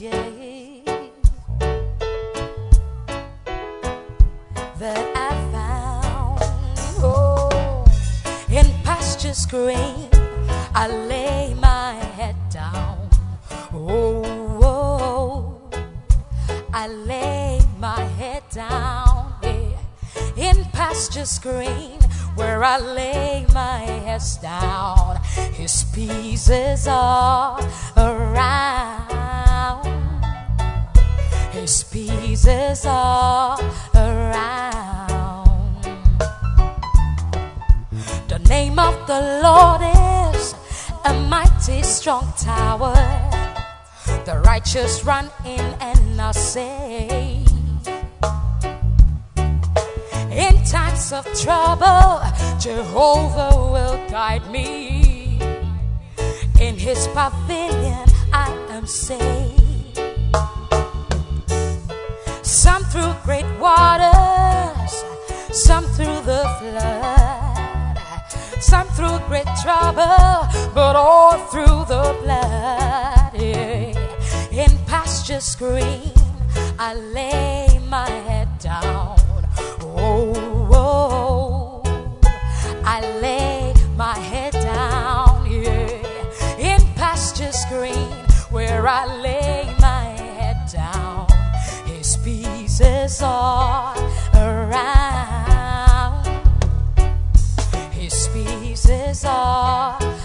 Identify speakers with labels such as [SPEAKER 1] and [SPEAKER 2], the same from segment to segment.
[SPEAKER 1] Yeah, that I found. Oh, in pastures green, I lay my head down. Oh, oh I lay my head down, yeah, in pastures green where I lay my head down. His pieces are around. His pieces are around. The name of the Lord is a mighty strong tower. The righteous run in and are saved. In times of trouble, Jehovah will guide me. In his pavilion, I am safe. Some through great waters, some through the flood, some through great trouble, but all through the blood. Yeah. In pastures green, I lay my head down. Oh, oh, I lay my head down, yeah, in pastures green where I lay are around, His pieces are.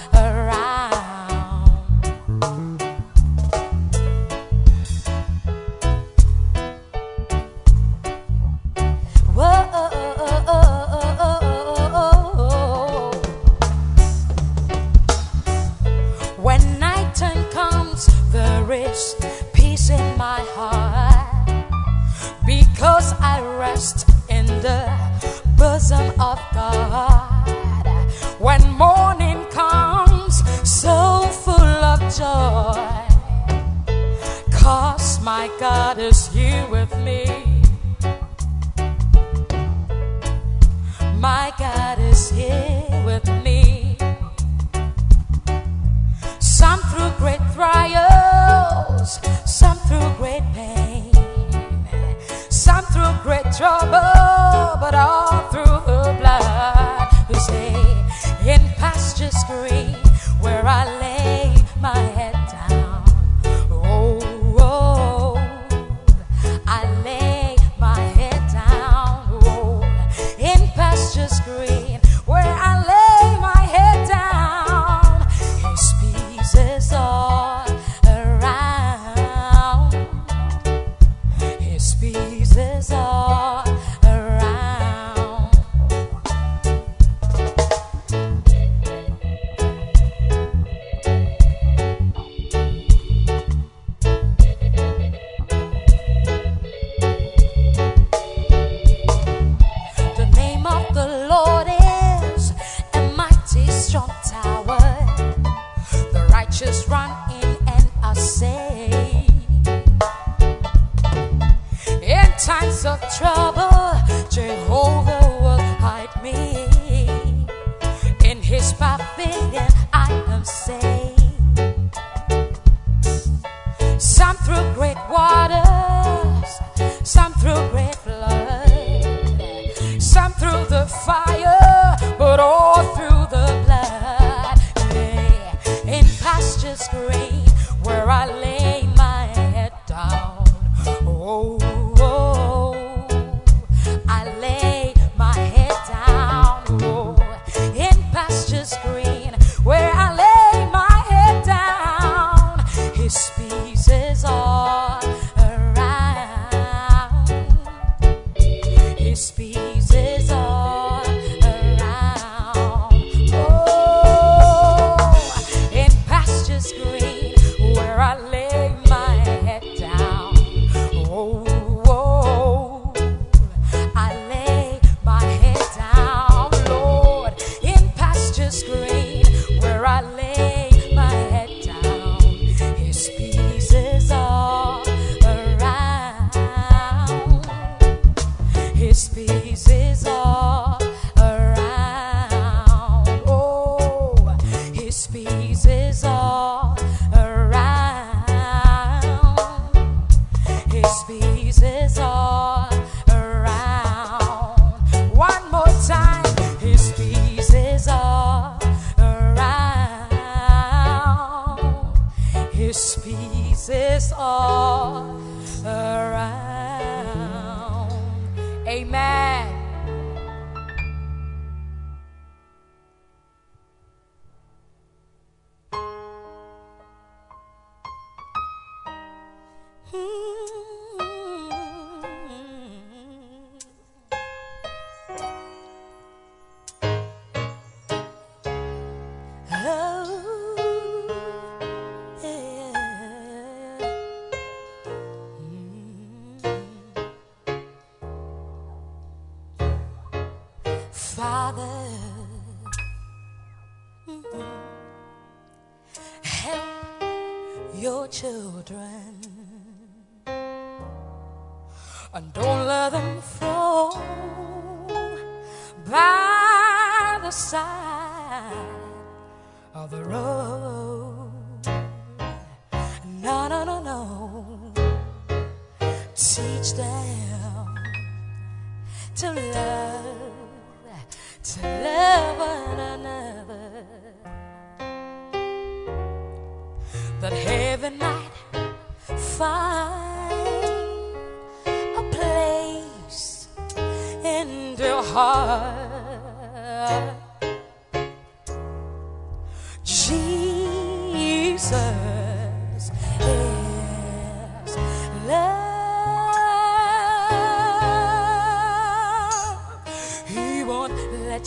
[SPEAKER 1] Crispy's.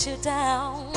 [SPEAKER 1] You down.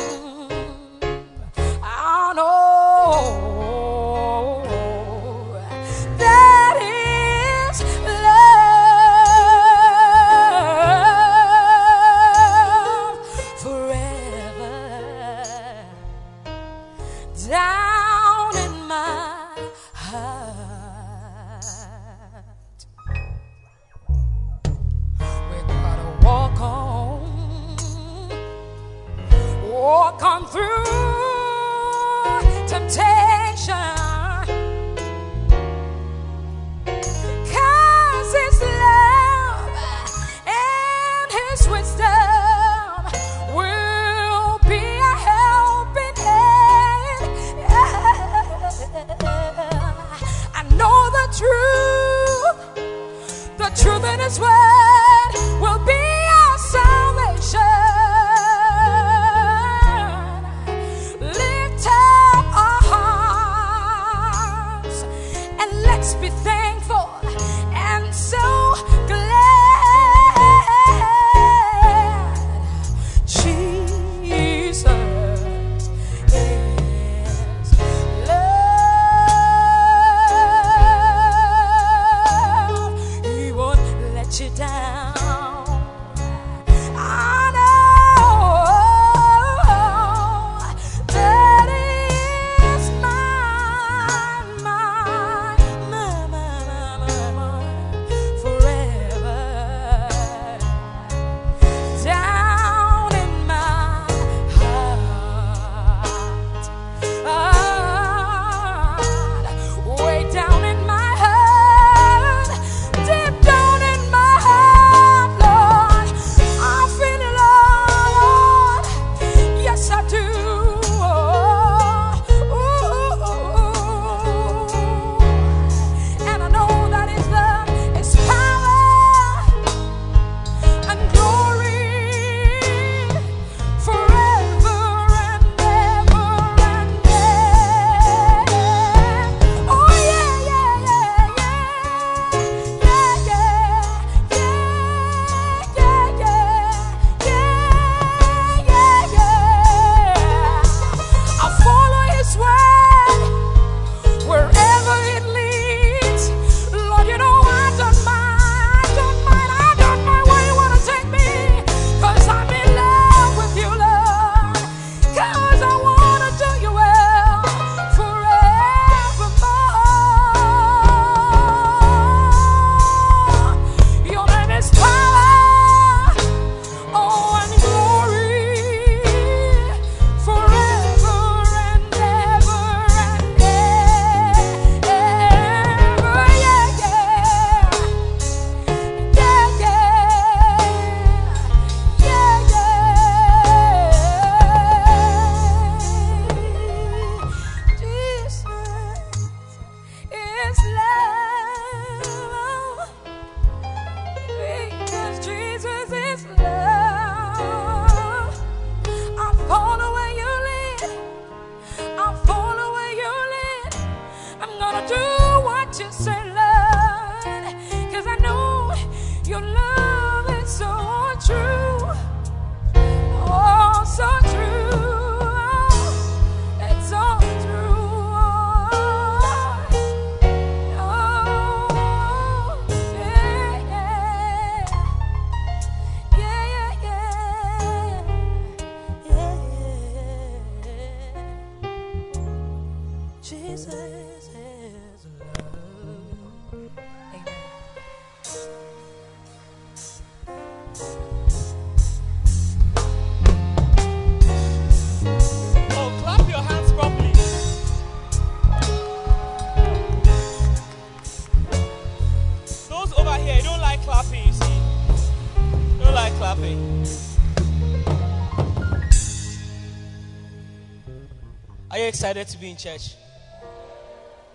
[SPEAKER 2] Excited to be in church?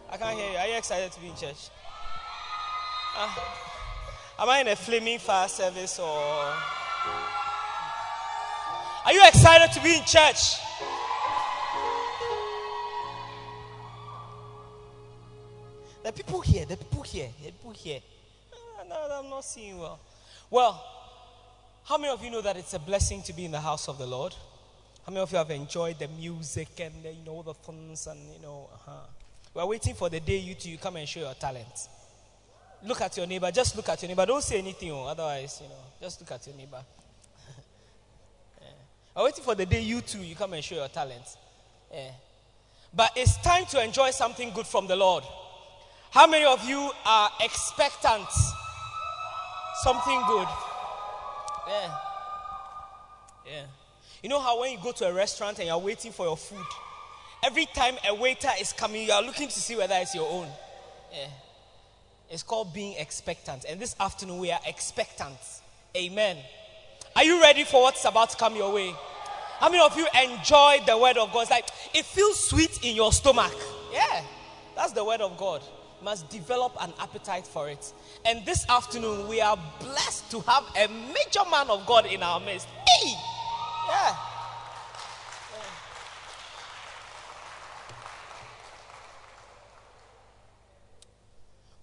[SPEAKER 2] I can't hear you. Are you excited to be in church? Uh, am I in a flaming fire service or. Are you excited to be in church? The people here, the people here, the people here. Uh, no, I'm not seeing well. Well, how many of you know that it's a blessing to be in the house of the Lord? How many of you have enjoyed the music and the, you know all the funs and you know? Uh-huh. We're waiting for the day you two come and show your talent. Look at your neighbor. Just look at your neighbor. Don't say anything. Oh, otherwise, you know, just look at your neighbor. yeah. We're waiting for the day you two you come and show your talent. Yeah. But it's time to enjoy something good from the Lord. How many of you are expectant? Something good. Yeah. Yeah. You know how when you go to a restaurant and you're waiting for your food, every time a waiter is coming, you are looking to see whether it's your own. Yeah. It's called being expectant. And this afternoon we are expectant. Amen. Are you ready for what's about to come your way? How many of you enjoy the word of God? It's like it feels sweet in your stomach. Yeah. That's the word of God. You must develop an appetite for it. And this afternoon we are blessed to have a major man of God in our midst. Hey! Yeah.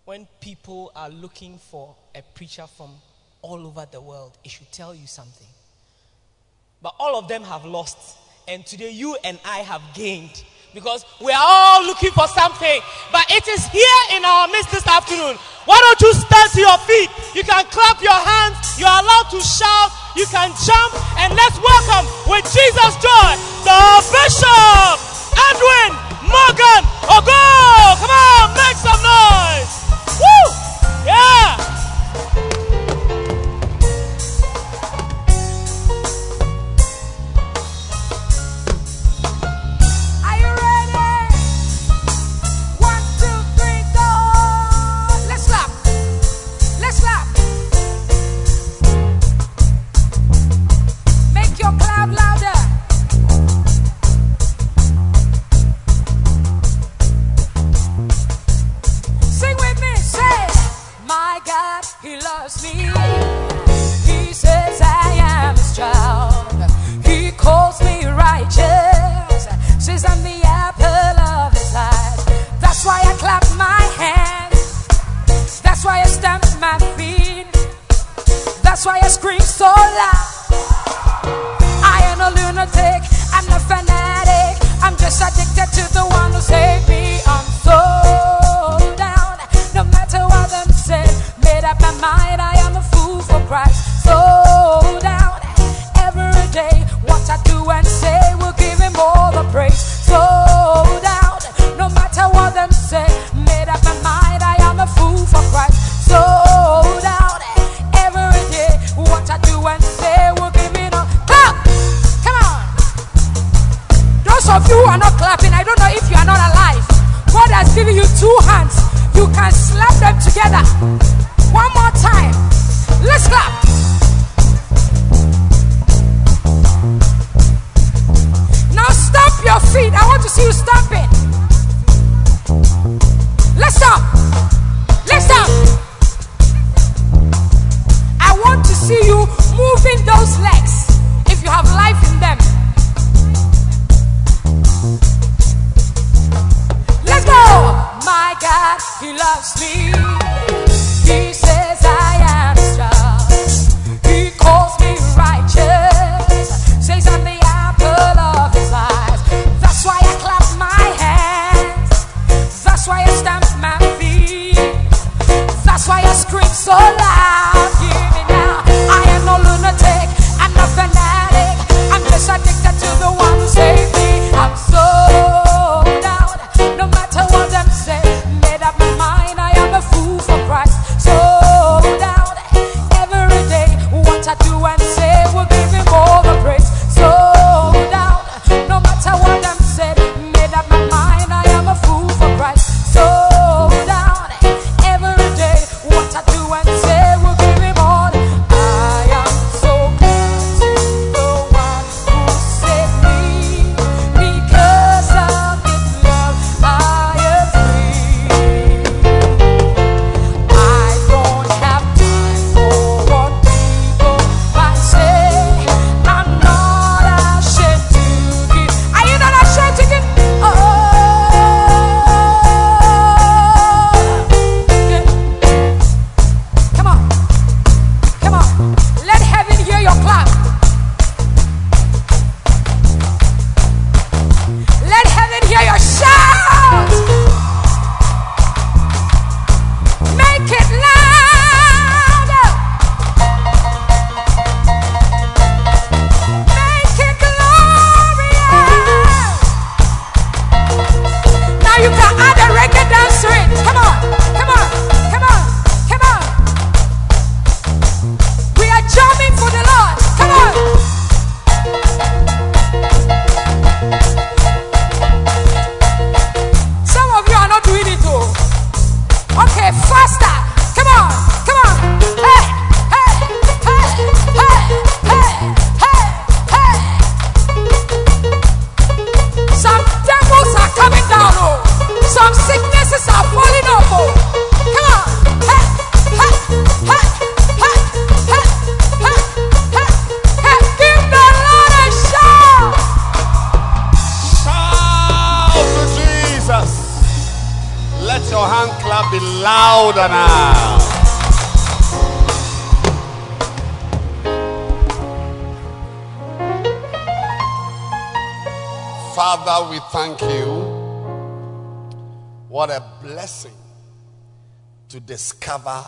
[SPEAKER 2] When people are looking for a preacher from all over the world, it should tell you something. But all of them have lost. And today you and I have gained because we are all looking for something. But it is here in our midst this afternoon. Why don't you stand to your feet? You can clap your hands. You are allowed to shout. You can jump. And let's welcome with Jesus joy the Bishop Edwin Morgan Ogo. Come on, make some noise.
[SPEAKER 1] That's why I scream so loud. I am a lunatic. I'm a fanatic. I'm just addicted to the one who saved me. I'm so down. No matter what them say, made up my mind. I am a fool for Christ. So down. Every day, what I do and say will give him all the praise.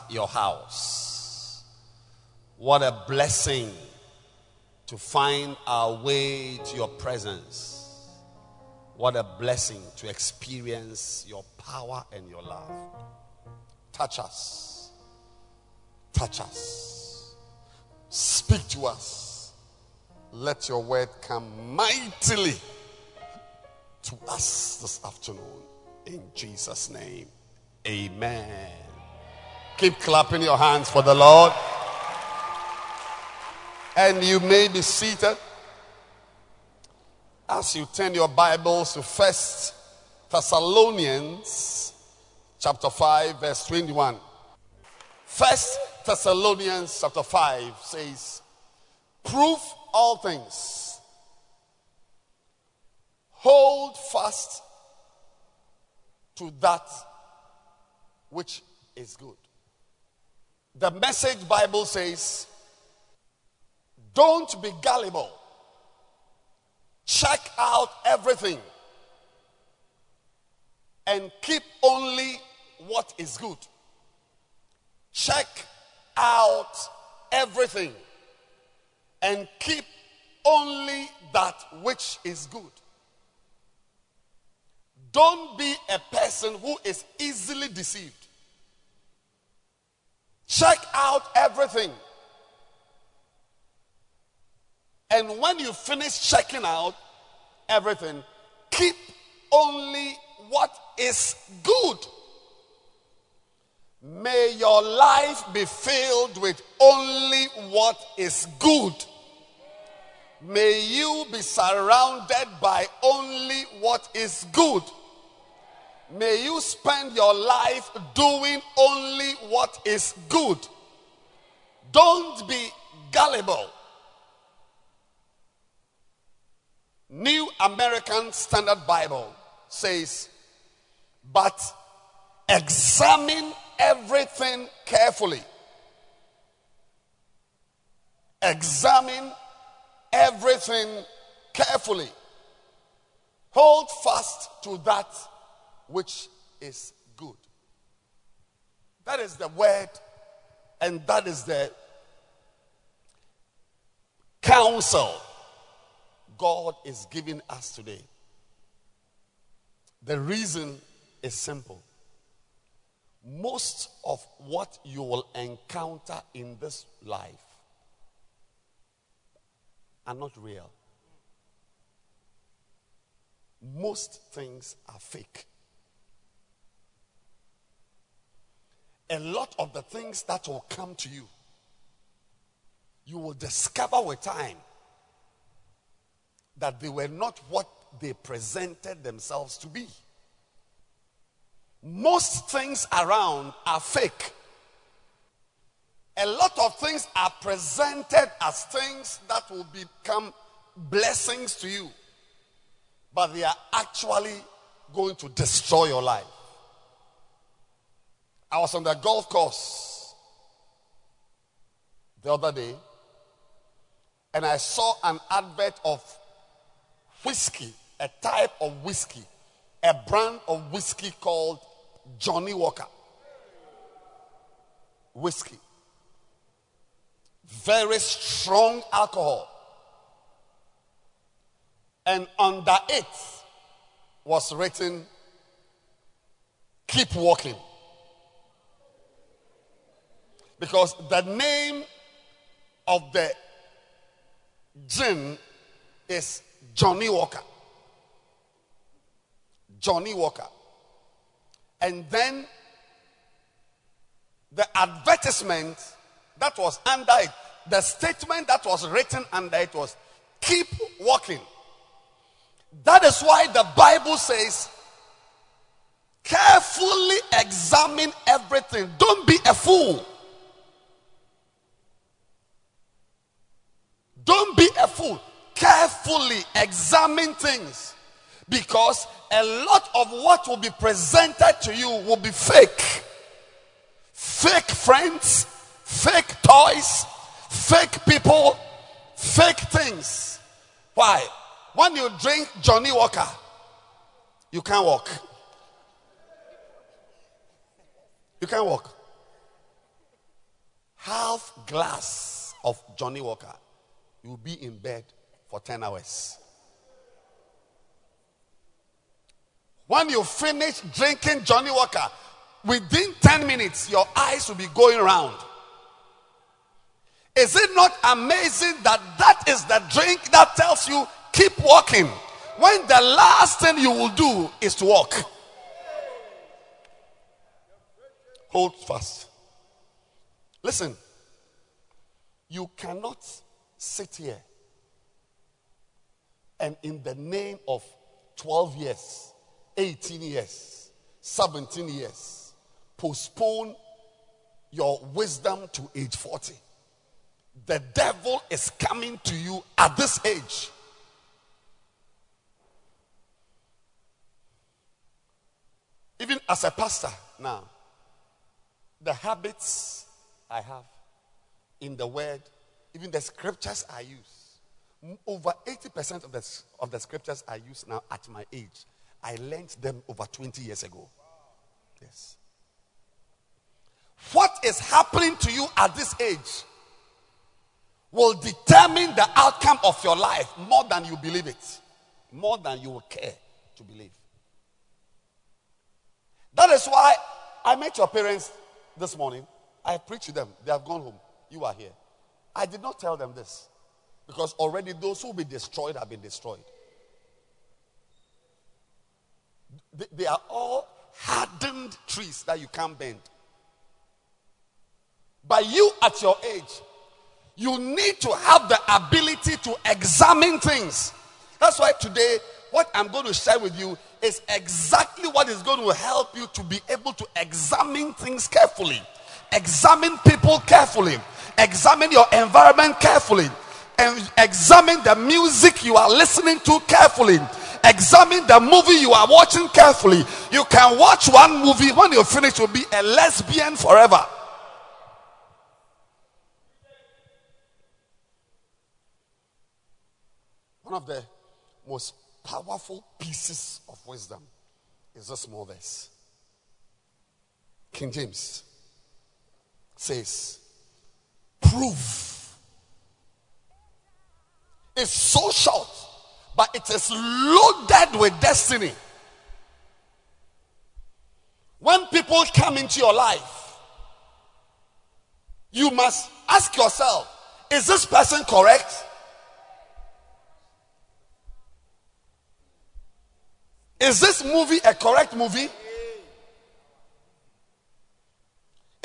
[SPEAKER 1] Your
[SPEAKER 3] house. What a blessing to find our way to your presence. What a blessing to experience your power and your love. Touch us. Touch us. Speak to us. Let your word come mightily to us this afternoon. In Jesus' name, amen. Keep clapping your hands for the Lord. And you may be seated as you turn your Bibles to First Thessalonians chapter 5, verse 21. First Thessalonians chapter 5 says, Prove all things, hold fast to that which is good. The message Bible says, don't be gullible. Check out everything and keep only what is good. Check out everything and keep only that which is good. Don't be a person who is easily deceived. Check out everything and when you finish checking out everything, keep only what is good. May your life be filled with only what is good. May you be surrounded by only what is good. May you spend your life doing only what is good. Don't be gullible. New American Standard Bible says, but examine everything carefully. Examine everything carefully. Hold fast to that which is good. That is the word, and that is the counsel God is giving us today. The reason is simple. Most of what you will encounter in this life are not real. Most things are fake. A lot of the things that will come to you, you will discover with time that they were not what they presented themselves to be. Most things around are fake. A lot of things are presented as things that will become blessings to you, but they are actually going to destroy your life. I was on the golf course the other day and I saw an advert of whiskey, a type of whiskey, a brand of whiskey called Johnnie Walker. Whiskey. Very strong alcohol. And under it was written, Keep walking. Because the name of the gin is Johnnie Walker. Johnnie Walker. And then the advertisement that was under it, the statement that was written under it was keep walking. That is why the Bible says carefully examine everything. Don't be a fool. Don't be a fool carefully examine things Because a lot of what will be presented to you will be fake. Fake friends, fake toys, fake people, fake things. Why? When you drink Johnnie Walker, you can't walk. You can't walk. Half glass of Johnnie Walker, you'll be in bed for 10 hours. When you finish drinking Johnnie Walker, within 10 minutes, your eyes will be going round. Is it not amazing that that is the drink that tells you keep walking when the last thing you will do is to walk? Hold fast. Listen, you cannot sit here and in the name of 12 years 18 years, 17 years, postpone your wisdom to age 40. The devil is coming to you at this age. Even as a pastor now, the habits I have in the word, even the scriptures I use, over 80% of the, of the scriptures I use now at my age I learned them over 20 years ago. Yes. What is happening to you at this age will determine the outcome of your life more than you believe it, more than you will care to believe. That is why I met your parents this morning. I preached to them. They have gone home. You are here. I did not tell them this because already those who will be destroyed have been destroyed. They are all hardened trees that you can't bend. But you, at your age, you need to have the ability to examine things. That's why today, what I'm going to share with you is exactly what is going to help you to be able to examine things carefully, examine people carefully, examine your environment carefully, and examine the music you are listening to carefully examine the movie you are watching carefully. You can watch one movie, when you finish, you'll be a lesbian forever. One of the most powerful pieces of wisdom is this small verse. King James says, Prove. It's so short but it is loaded with destiny. When people come into your life, you must ask yourself is this person correct? Is this movie a correct movie?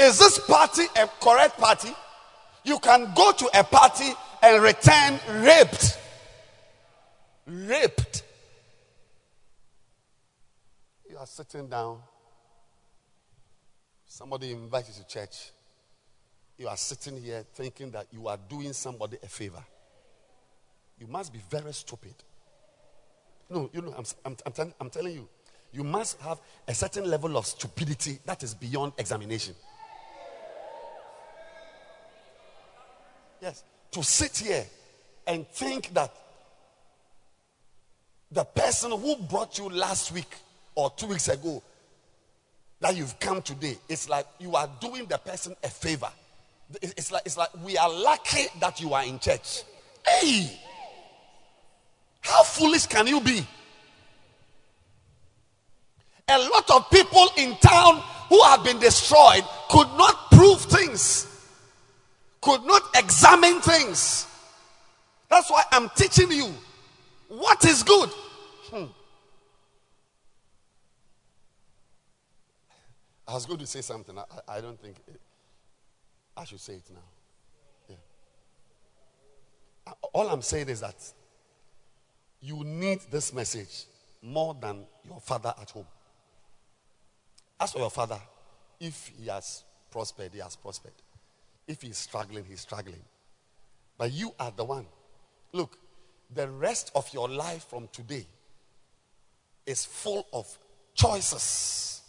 [SPEAKER 3] Is this party a correct party? You can go to a party and return raped raped. You are sitting down. Somebody invites you to church. You are sitting here thinking that you are doing somebody a favor. You must be very stupid. No, you know, I'm, I'm, I'm, tell, I'm telling you, you must have a certain level of stupidity that is beyond examination. Yes. To sit here and think that the person who brought you last week or two weeks ago that you've come today, it's like you are doing the person a favor. It's like, it's like we are lucky that you are in church. Hey, how foolish can you be? A lot of people in town who have been destroyed could not prove things, could not examine things. That's why I'm teaching you what is good? Hmm. I was going to say something. I, I don't think it, I should say it now. Yeah. All I'm saying is that you need this message more than your father at home. As for your father, if he has prospered, he has prospered. If he's struggling, he's struggling. But you are the one. Look, the rest of your life from today is full of choices.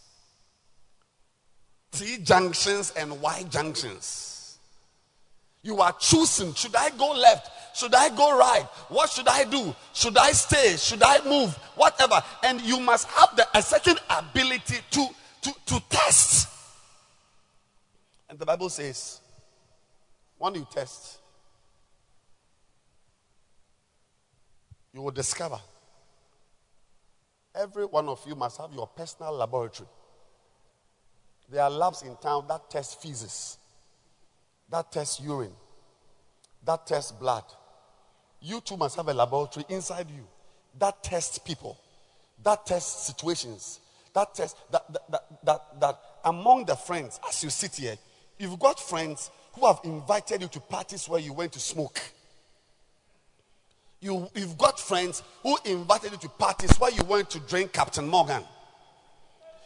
[SPEAKER 3] T junctions and Y junctions. You are choosing should I go left? Should I go right? What should I do? Should I stay? Should I move? Whatever. And you must have the, a certain ability to, to, to test. And the Bible says, when you test, you will discover every one of you must have your personal laboratory. There are labs in town that test feces, that test urine, that test blood. You too must have a laboratory inside you that tests people, that tests situations, that tests that, that, that, that, that among the friends, as you sit here, you've got friends who have invited you to parties where you went to smoke you, you've got friends who invited you to parties where you went to drink Captain Morgan.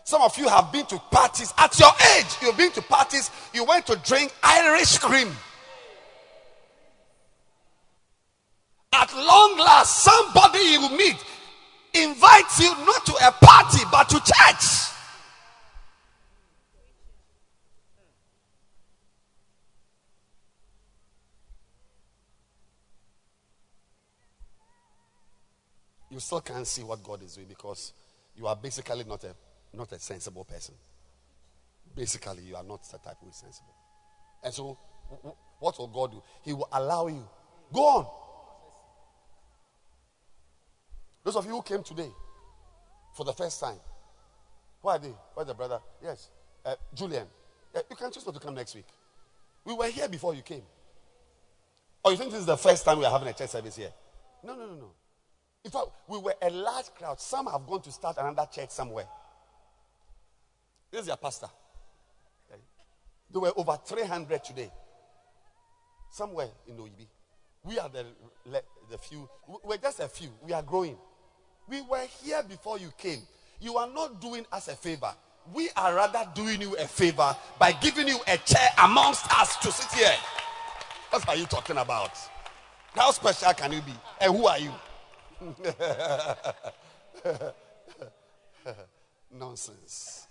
[SPEAKER 3] Some of you have been to parties at your age. You've been to parties, you went to drink Irish cream. At long last, somebody you meet invites you not to a party but to church. You still can't see what God is doing because you are basically not a not a sensible person. Basically, you are not the type who is sensible. And so, what will God do? He will allow you. Go on. Those of you who came today for the first time, who are they? Where's the brother? Yes, uh, Julian. Uh, you can choose not to come next week. We were here before you came. Or you think this is the first time we are having a church service here? No, no, no, no. In fact, we were a large crowd. Some have gone to start another church somewhere. This is your pastor. There were over 300 today. Somewhere in Oyibi. We are the, the few. We're just a few. We are growing. We were here before you came. You are not doing us a favor. We are rather doing you a favor by giving you a chair amongst us to sit here. What are you talking about? How special can you be? And who are you? Nonsense.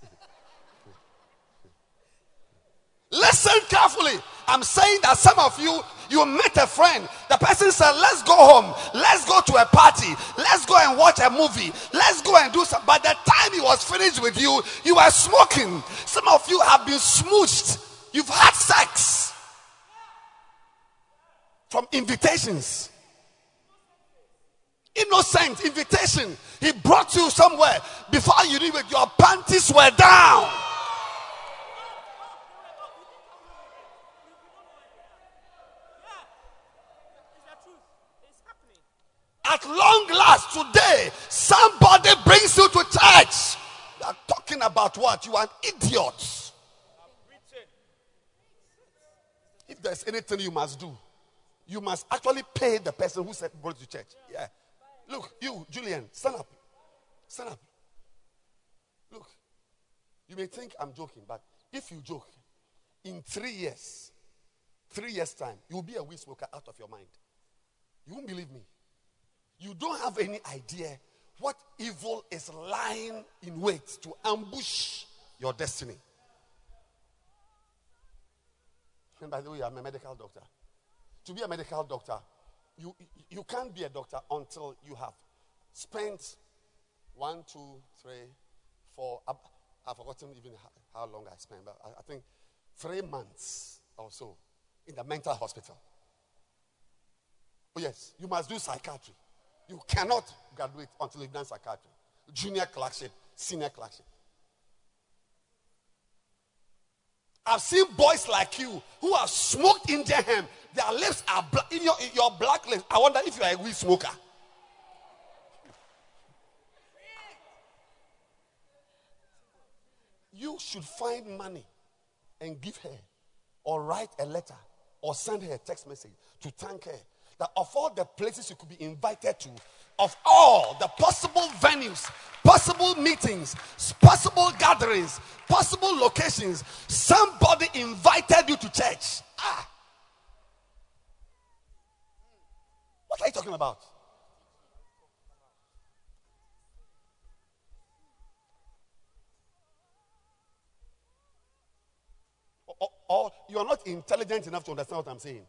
[SPEAKER 3] Listen carefully. I'm saying that some of you, you met a friend. The person said, Let's go home. Let's go to a party. Let's go and watch a movie. Let's go and do something. By the time he was finished with you, you were smoking. Some of you have been smooched. You've had sex from invitations. Innocent invitation. He brought you somewhere. Before you knew it, your panties were down. At long last, today, somebody brings you to church. You are talking about what? You are an idiot. If there's anything you must do, you must actually pay the person who said you to church. Yeah. Look, you, Julian, stand up. Stand up. Look, you may think I'm joking, but if you joke, in three years, three years' time, you'll be a weed smoker out of your mind. You won't believe me. You don't have any idea what evil is lying in wait to ambush your destiny. And by the way, I'm a medical doctor. To be a medical doctor, you, you can't be a doctor until you have spent one, two, three, four. I've, I've forgotten even how, how, long I spent, but I, I think three months or so in the mental hospital. Oh, yes, you must do psychiatry. You cannot graduate until you've done psychiatry. Junior clerkship, senior clerkship. I've seen boys like you who have smoked in hand. Their lips are black. In your, in your black lips, I wonder if you are a weed smoker. You should find money and give her, or write a letter, or send her a text message to thank her that of all the places you could be invited to, of all the possible venues, possible meetings, possible gatherings, possible locations, somebody invited you to church. Ah. What are you talking about? Or, or you are not intelligent enough to understand what I'm saying.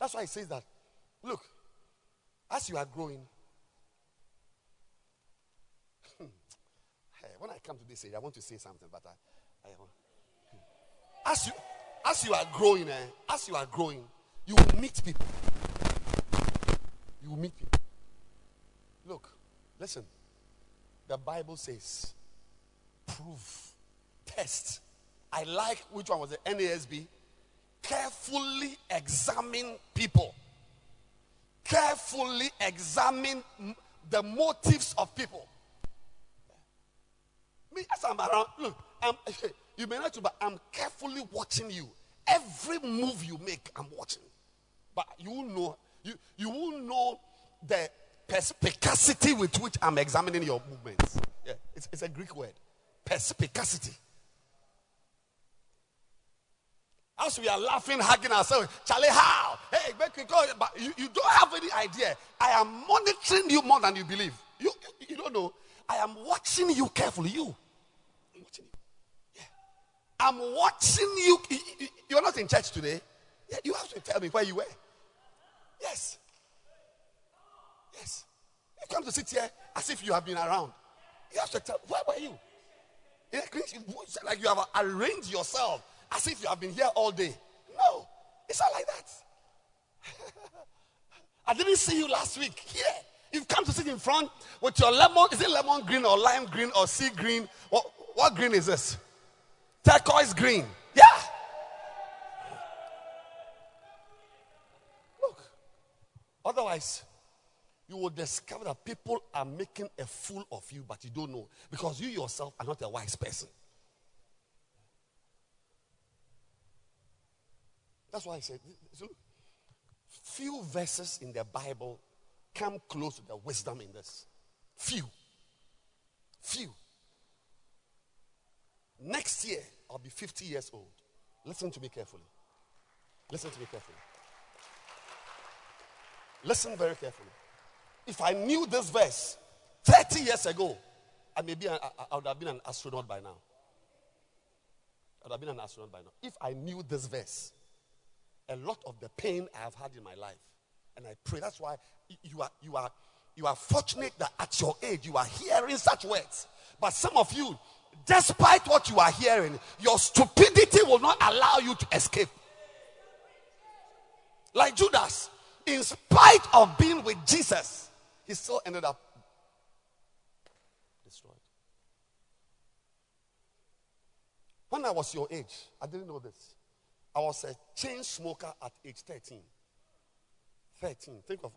[SPEAKER 3] That's why he says that. Look, as you are growing, hey, when I come to this age, I want to say something, but I, I hmm. as you as you are growing, eh, as you are growing, you will meet people. You will meet people. Look, listen. The Bible says, prove, test. I like which one was the NASB? Carefully examine people. Carefully examine the motives of people. Me, as I'm around, look, I'm, you may not, but I'm carefully watching you. Every move you make, I'm watching. But you will know, you, you will know the perspicacity with which I'm examining your movements. Yeah, it's, it's a Greek word. Perspicacity. As we are laughing, hugging ourselves, Charlie, how? Hey, but you, you don't have any idea. I am monitoring you more than you believe. You, you, you don't know. I am watching you carefully. You. I'm watching you. Yeah. I'm watching you. You're not in church today. Yeah, you have to tell me where you were. Yes. Yes. You come to sit here as if you have been around. You have to tell, where were you? Like you have arranged yourself as if you have been here all day. No, it's not like that. I didn't see you last week here. You've come to sit in front with your lemon. Is it lemon green or lime green or sea green? What, what green is this? Turquoise green. Yeah. Look. Otherwise, you will discover that people are making a fool of you, but you don't know because you yourself are not a wise person. That's why I said, so few verses in the Bible come close to the wisdom in this. Few. Few. Next year, I'll be 50 years old. Listen to me carefully. Listen to me carefully. Listen very carefully. If I knew this verse 30 years ago, I maybe I, I would have been an astronaut by now. I would have been an astronaut by now. If I knew this verse, a lot of the pain I have had in my life. And I pray that's why you are you are you are fortunate that at your age you are hearing such words. But some of you, despite what you are hearing, your stupidity will not allow you to escape. Like Judas, in spite of being with Jesus, he still ended up destroyed. When I was your age, I didn't know this. I was a chain smoker at age 13. 13. Think of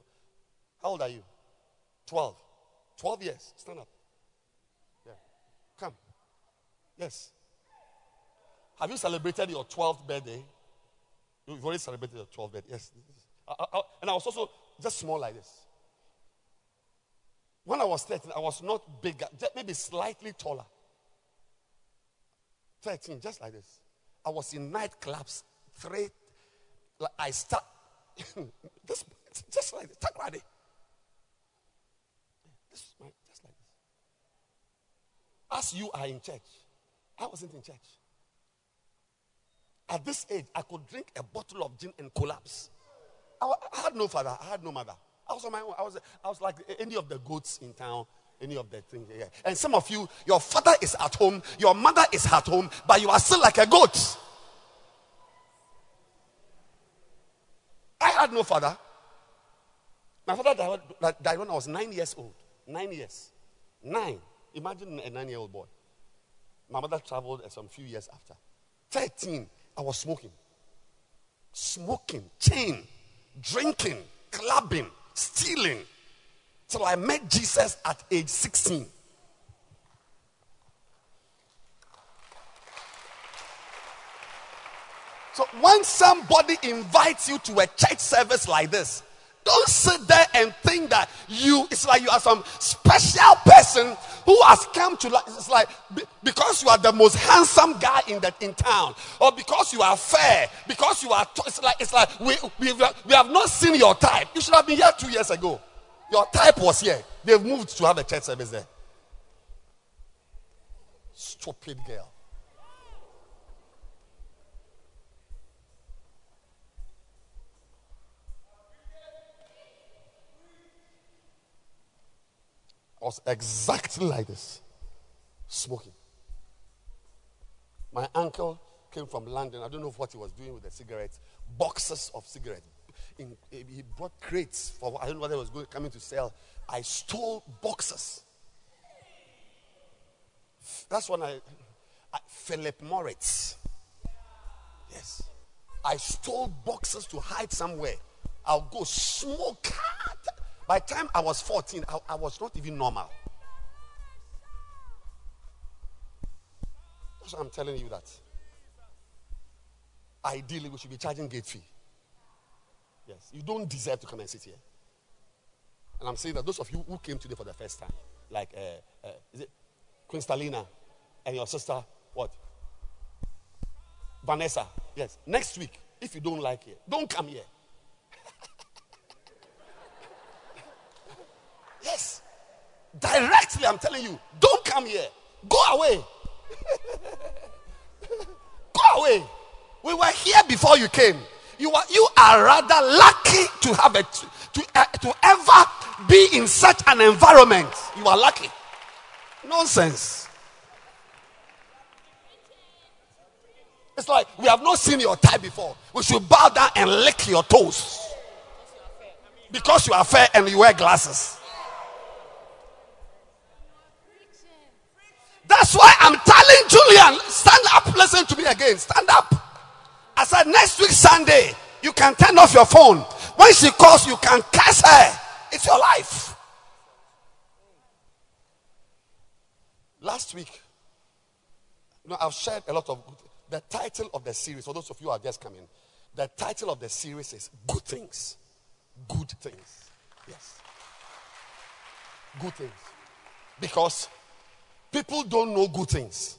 [SPEAKER 3] how old are you? 12. 12 years. Stand up. Yeah. Come. Yes. Have you celebrated your 12th birthday? You've already celebrated your 12th birthday. Yes. I, I, and I was also just small like this. When I was 13, I was not bigger, maybe slightly taller. 13, just like this. I was in nightclubs. Three, like I start. just like this. Talk ready. This is my, just like this. As you are in church, I wasn't in church. At this age, I could drink a bottle of gin and collapse. I, I had no father. I had no mother. I was on my own. I was, I was like any of the goats in town, any of the things. Yeah. And some of you, your father is at home, your mother is at home, but you are still like a goat. I had no father. My father died, died when I was nine years old. Nine years. Nine. Imagine a nine year old boy. My mother traveled some few years after. 13, I was smoking. Smoking, chain, drinking, clubbing, stealing. Till I met Jesus at age 16. So when somebody invites you to a church service like this, don't sit there and think that you, it's like you are some special person who has come to like, it's like because you are the most handsome guy in the in town, or because you are fair, because you are, it's like, it's like we, we, we have not seen your type. You should have been here two years ago. Your type was here. They've moved to have a church service there. Stupid girl. I was exactly like this, smoking. My uncle came from London. I don't know what he was doing with the cigarettes, boxes of cigarettes, in, eh, he brought crates for I don't know what he was going, coming to sell. I stole boxes. That's when I, I Philip Moritz. Yes. I stole boxes to hide somewhere. I'll go smoke. By the time I was 14, I, I was not even normal. That's why I'm telling you that. Ideally, we should be charging gate fee. Yes. You don't deserve to come and sit here. And I'm saying that those of you who came today for the first time, like, uh, uh, is it Queen and your sister, what? Vanessa. Yes. Next week, if you don't like it, don't come here. yes. Directly, I'm telling you, don't come here. Go away. Go away. We were here before you came. You are, you are rather lucky to have a, to, uh, to ever be in such an environment. You are lucky. Nonsense. It's like we have not seen your tie before. We should bow down and lick your toes. Because you are fair and you wear glasses. That's why I'm telling Julian, stand up, listen to me again. Stand up. I said, next week, Sunday, you can turn off your phone. When she calls, you can curse her. It's your life. Last week, you know, I've shared a lot of good, the title of the series, for those of you who are just coming, the title of the series is Good Things. Good Things. Yes. Good things. Because people don't know good things.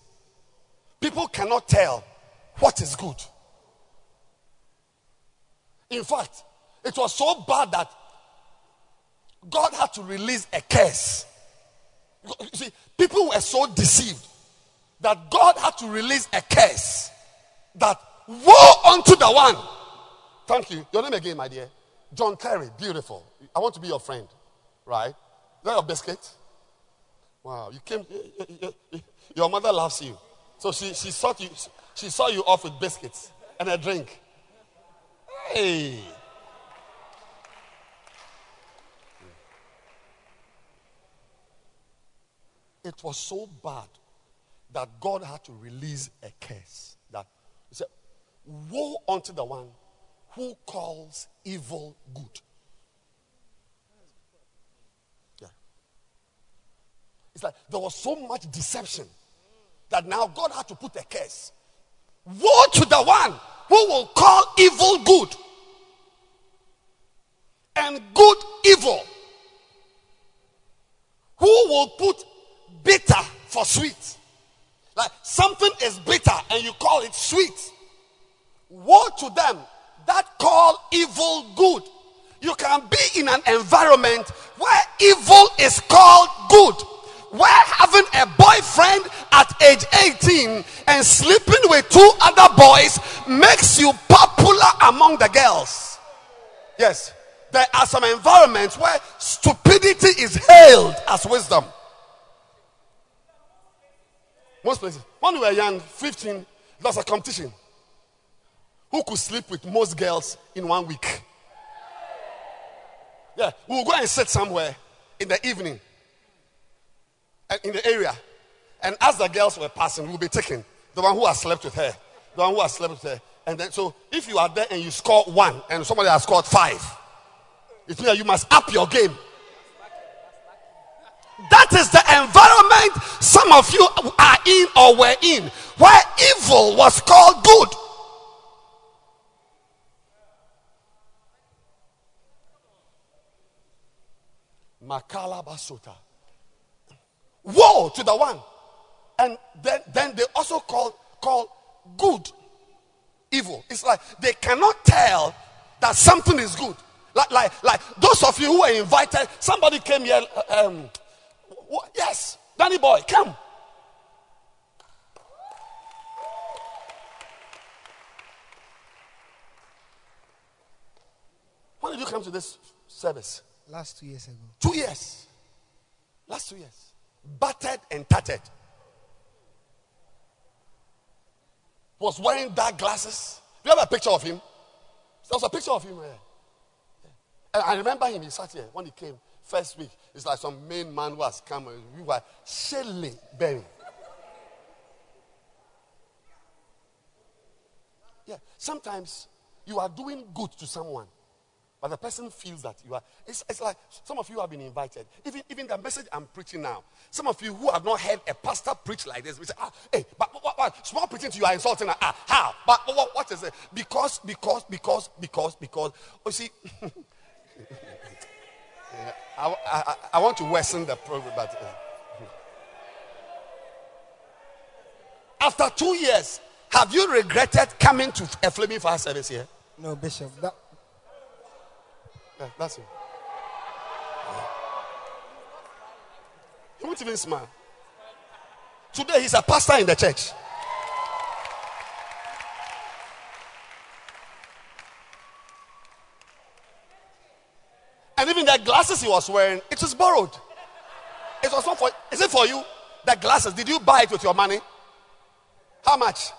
[SPEAKER 3] People cannot tell what is good. In fact, it was so bad that God had to release a curse. You see, people were so deceived that God had to release a curse that woe unto the one. Thank you. Your name again, my dear. John Terry. Beautiful. I want to be your friend. Right? Is that your biscuit? Wow. You came. Your mother loves you. So she, she, saw you, she saw you off with biscuits and a drink. Hey. It was so bad that God had to release a curse. That he said, Woe unto the one who calls evil good. Yeah. It's like there was so much deception that now God had to put a curse. Woe to the one who will call evil good and good evil. Who will put bitter for sweet? Like something is bitter and you call it sweet. Woe to them that call evil good. You can be in an environment where evil is called good. Where having a boyfriend at age 18 and sleeping with two other boys makes you popular among the girls. Yes, there are some environments where stupidity is hailed as wisdom. Most places. When we were young, 15, there was a competition. Who could sleep with most girls in one week? Yeah, we will go and sit somewhere in the evening Uh, in the area. And as the girls were passing, we'll be taking the one who has slept with her, the one who has slept with her. And then, so if you are there and you score one and somebody has scored five, it means you must up your game. That is the environment some of you are in or were in, where evil was called good. Makala Basuta. Woe to the one. And then, then they also call, call good evil. It's like they cannot tell that something is good. Like, like, like those of you who were invited, somebody came here. Um, yes, Danny boy, come. When did you come to this service?
[SPEAKER 4] Last two years ago.
[SPEAKER 3] Two years. Last two years. Battered and tattered. Was wearing dark glasses. Do you have a picture of him? There's a picture of him eh? here. And I remember him, he sat here when he came first week. It's like some main man who has come. Eh, we were Shelley Berry. Yeah, sometimes you are doing good to someone, but the person feels that you are. It's, it's like some of you have been invited. Even, even the message I'm preaching now, some of you who have not heard a pastor preach like this, we say, ah, hey, but what, what, small preaching to you are insulting. Ah, how? But what, what is it? Because, because, because, because, because. Oh, see, yeah, I, I, I, want to worsen the program, but. Uh, after two years, have you regretted coming to a flaming fire service here?
[SPEAKER 4] No, Bishop. That...
[SPEAKER 3] Yeah, that's it. He won't even smile. Today he's a pastor in the church. And even the glasses he was wearing, it was borrowed. It was not for is it for you? The glasses, did you buy it with your money? How much?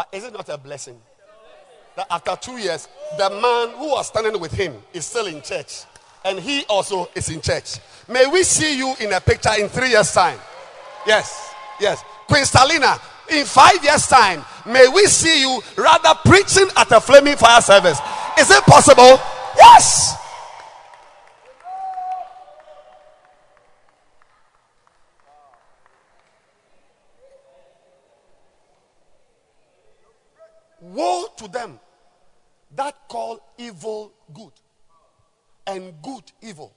[SPEAKER 3] But is it not a blessing? That after two years, the man who was standing with him is still in church. And he also is in church. May we see you in a picture in three years' time. Yes, yes. Queen Stalina, in five years' time, may we see you rather preaching at a flaming fire service. Is it possible? Yes. Woe to them that call evil good and good evil,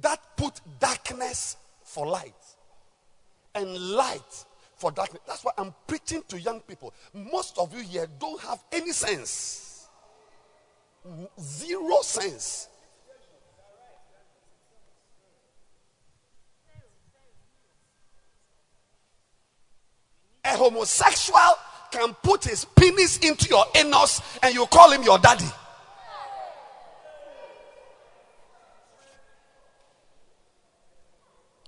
[SPEAKER 3] that put darkness for light and light for darkness. That's why I'm preaching to young people. Most of you here don't have any sense, zero sense. A homosexual can put his penis into your anus and you call him your daddy.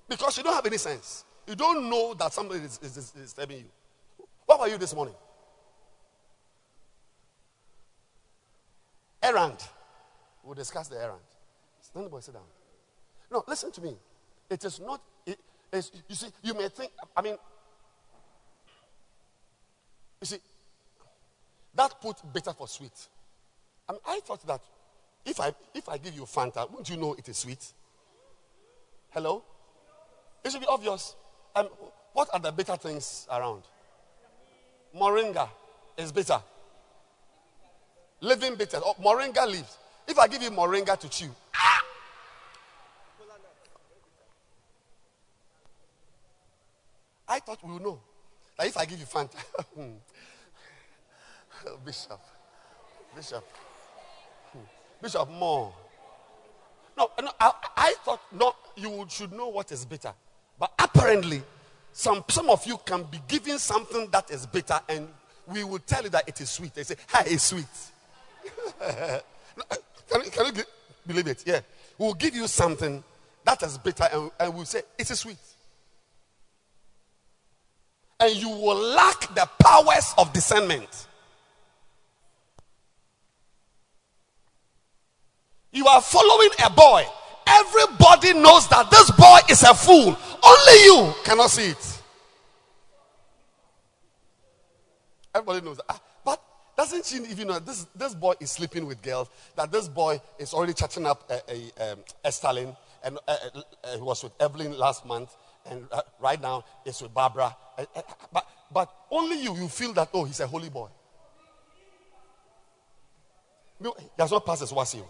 [SPEAKER 3] Because you don't have any sense. You don't know that somebody is, is, is disturbing you. What were you this morning? Errand. We'll discuss the errand. Stand boy, sit down. No, listen to me. It is not, it is, you see, you may think, I mean, you see, that put bitter for sweet. I mean, I thought that if I if I give you Fanta, wouldn't you know it is sweet? Hello? It should be obvious. Um, what are the bitter things around? Moringa is bitter. Living bitter. Oh, moringa leaves. If I give you moringa to chew, ah! I thought we would know. That if I give you Fanta, hmm, Bishop. Bishop. Bishop, more. No, no I, I, thought no, you should know what is bitter. But apparently, some, some of you can be given something that is bitter and we will tell you that it is sweet. They say, hi, it's sweet. can, can you believe it? Yeah. We'll give you something that is bitter and, and we'll say, it is sweet. And you will lack the powers of discernment. You are following a boy. Everybody knows that this boy is a fool. Only you cannot see it. Everybody knows that. Ah, but doesn't she even know this, this boy is sleeping with girls? That this boy is already chatting up a, a, um, Estalin and uh, uh, uh, he was with Evelyn last month and uh, right now it's with Barbara. Uh, but, but only you, you feel that, oh, he's a holy boy. No, he has not passed his wasio.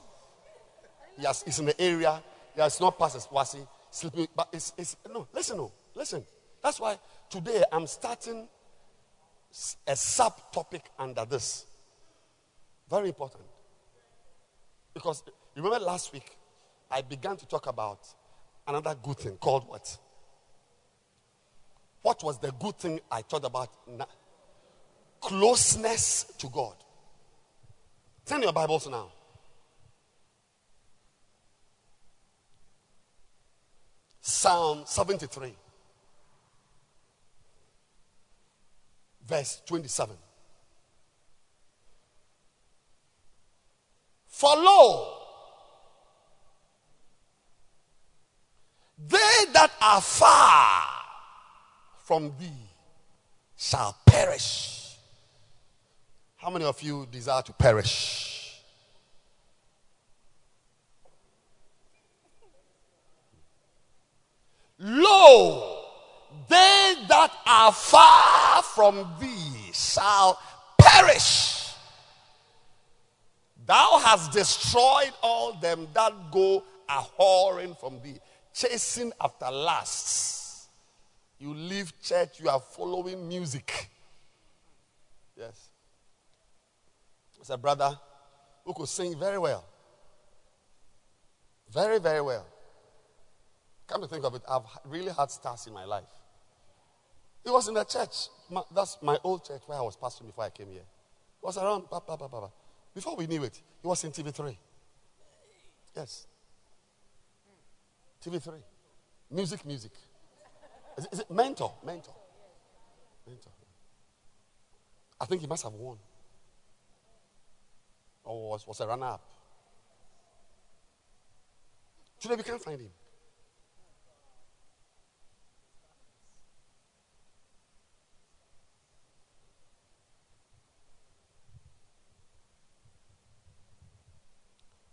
[SPEAKER 3] He he's in the area. He has not passed WASSCE, sleeping. But it's, it's no, listen, no, listen. That's why today I'm starting a subtopic under this. Very important. Because remember last week, I began to talk about another good thing called what? What was the good thing I thought about? Closeness to God. Turn your Bibles now. Psalm 73, verse 27. For lo, they that are far from thee shall perish. How many of you desire to perish? Lo, they that are far from thee shall perish. Thou hast destroyed all them that go a whoring from thee, chasing after lusts. You leave church, you are following music. Yes. There's a brother who could sing very well. Very, very well. Come to think of it, I've really had stars in my life. He was in the church. My, that's my old church where I was pastoring before I came here. He was around. Before we knew it, he was in TV3. Yes. TV3. Music, music. Is it, is it mentor? Mentor. Mentor. I think he must have won. Or was, was a runner up. Today we can't find him.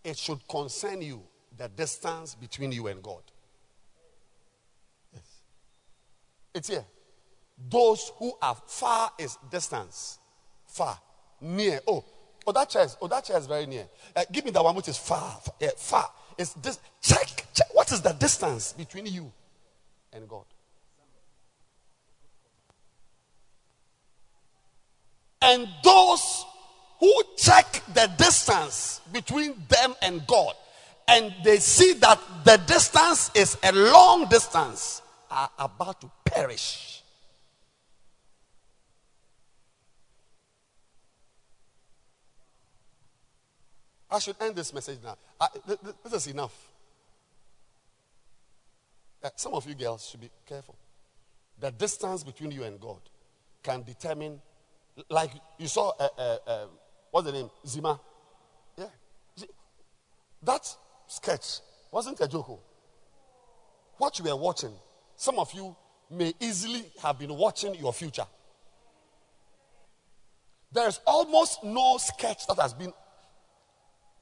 [SPEAKER 3] It should concern you the distance between you and God. Yes. It's here. Those who are far is distance. Far. Near. Oh, oh that chair is, oh, that chair is very near. Uh, give me the one which is far. Far. Yeah, far. It's this. Check, check. What is the distance between you and God? And those who check the distance between them and God and they see that the distance is a long distance are about to perish. I should end this message now. I, th- th- this is enough. Uh, some of you girls should be careful. The distance between you and God can determine, like you saw, uh, uh, uh, what's the name? Zima. Yeah. That sketch wasn't a joke. oh. What you were watching, some of you may easily have been watching your future. There's almost no sketch that has been